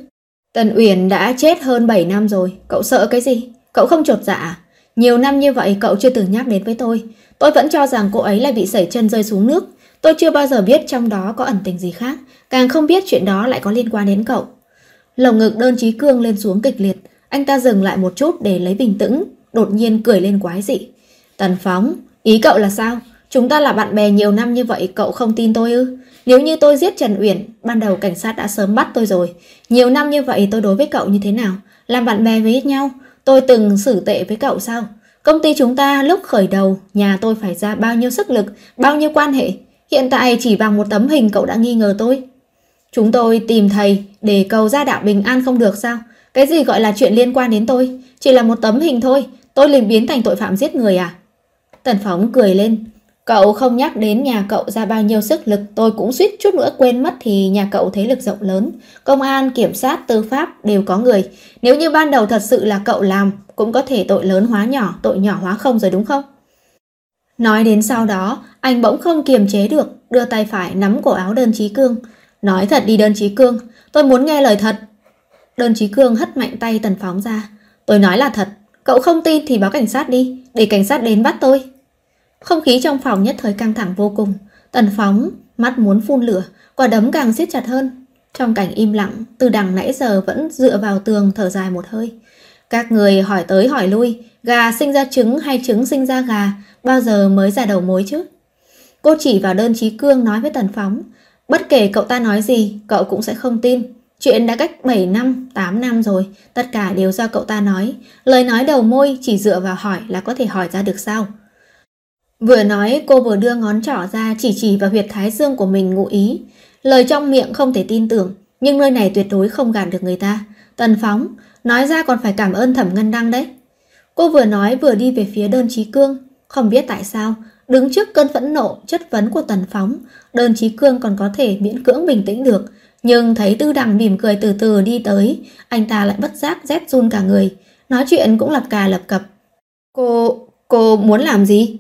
A: Tần Uyển đã chết hơn 7 năm rồi, cậu sợ cái gì? Cậu không trột dạ? À? Nhiều năm như vậy cậu chưa từng nhắc đến với tôi. Tôi vẫn cho rằng cô ấy là bị sẩy chân rơi xuống nước. Tôi chưa bao giờ biết trong đó có ẩn tình gì khác, càng không biết chuyện đó lại có liên quan đến cậu. Lồng ngực đơn trí cương lên xuống kịch liệt, anh ta dừng lại một chút để lấy bình tĩnh, đột nhiên cười lên quái dị. Tần Phóng, ý cậu là sao? Chúng ta là bạn bè nhiều năm như vậy cậu không tin tôi ư? Nếu như tôi giết Trần Uyển, ban đầu cảnh sát đã sớm bắt tôi rồi. Nhiều năm như vậy tôi đối với cậu như thế nào? Làm bạn bè với nhau, tôi từng xử tệ với cậu sao? Công ty chúng ta lúc khởi đầu, nhà tôi phải ra bao nhiêu sức lực, bao nhiêu quan hệ. Hiện tại chỉ bằng một tấm hình cậu đã nghi ngờ tôi. Chúng tôi tìm thầy để cầu ra đạo bình an không được sao? Cái gì gọi là chuyện liên quan đến tôi? Chỉ là một tấm hình thôi, tôi liền biến thành tội phạm giết người à? Tần Phóng cười lên. Cậu không nhắc đến nhà cậu ra bao nhiêu sức lực, tôi cũng suýt chút nữa quên mất thì nhà cậu thế lực rộng lớn. Công an, kiểm sát, tư pháp đều có người. Nếu như ban đầu thật sự là cậu làm, cũng có thể tội lớn hóa nhỏ, tội nhỏ hóa không rồi đúng không? Nói đến sau đó, anh bỗng không kiềm chế được, đưa tay phải nắm cổ áo đơn trí cương. Nói thật đi đơn trí cương, tôi muốn nghe lời thật. Đơn trí cương hất mạnh tay tần phóng ra. Tôi nói là thật, cậu không tin thì báo cảnh sát đi, để cảnh sát đến bắt tôi. Không khí trong phòng nhất thời căng thẳng vô cùng. Tần phóng, mắt muốn phun lửa, quả đấm càng siết chặt hơn. Trong cảnh im lặng, từ đằng nãy giờ vẫn dựa vào tường thở dài một hơi. Các người hỏi tới hỏi lui, gà sinh ra trứng hay trứng sinh ra gà, bao giờ mới ra đầu mối chứ? Cô chỉ vào đơn trí cương nói với Tần Phóng, bất kể cậu ta nói gì, cậu cũng sẽ không tin. Chuyện đã cách 7 năm, 8 năm rồi, tất cả đều do cậu ta nói. Lời nói đầu môi chỉ dựa vào hỏi là có thể hỏi ra được sao? Vừa nói cô vừa đưa ngón trỏ ra chỉ chỉ vào huyệt thái dương của mình ngụ ý. Lời trong miệng không thể tin tưởng, nhưng nơi này tuyệt đối không gạt được người ta. Tần Phóng, nói ra còn phải cảm ơn Thẩm Ngân Đăng đấy. Cô vừa nói vừa đi về phía đơn trí cương, không biết tại sao, đứng trước cơn phẫn nộ, chất vấn của Tần Phóng, đơn trí cương còn có thể miễn cưỡng bình tĩnh được, nhưng thấy Tư Đằng mỉm cười từ từ đi tới, anh ta lại bất giác rét run cả người, nói chuyện cũng lập cà lập cập. Cô, cô muốn làm gì?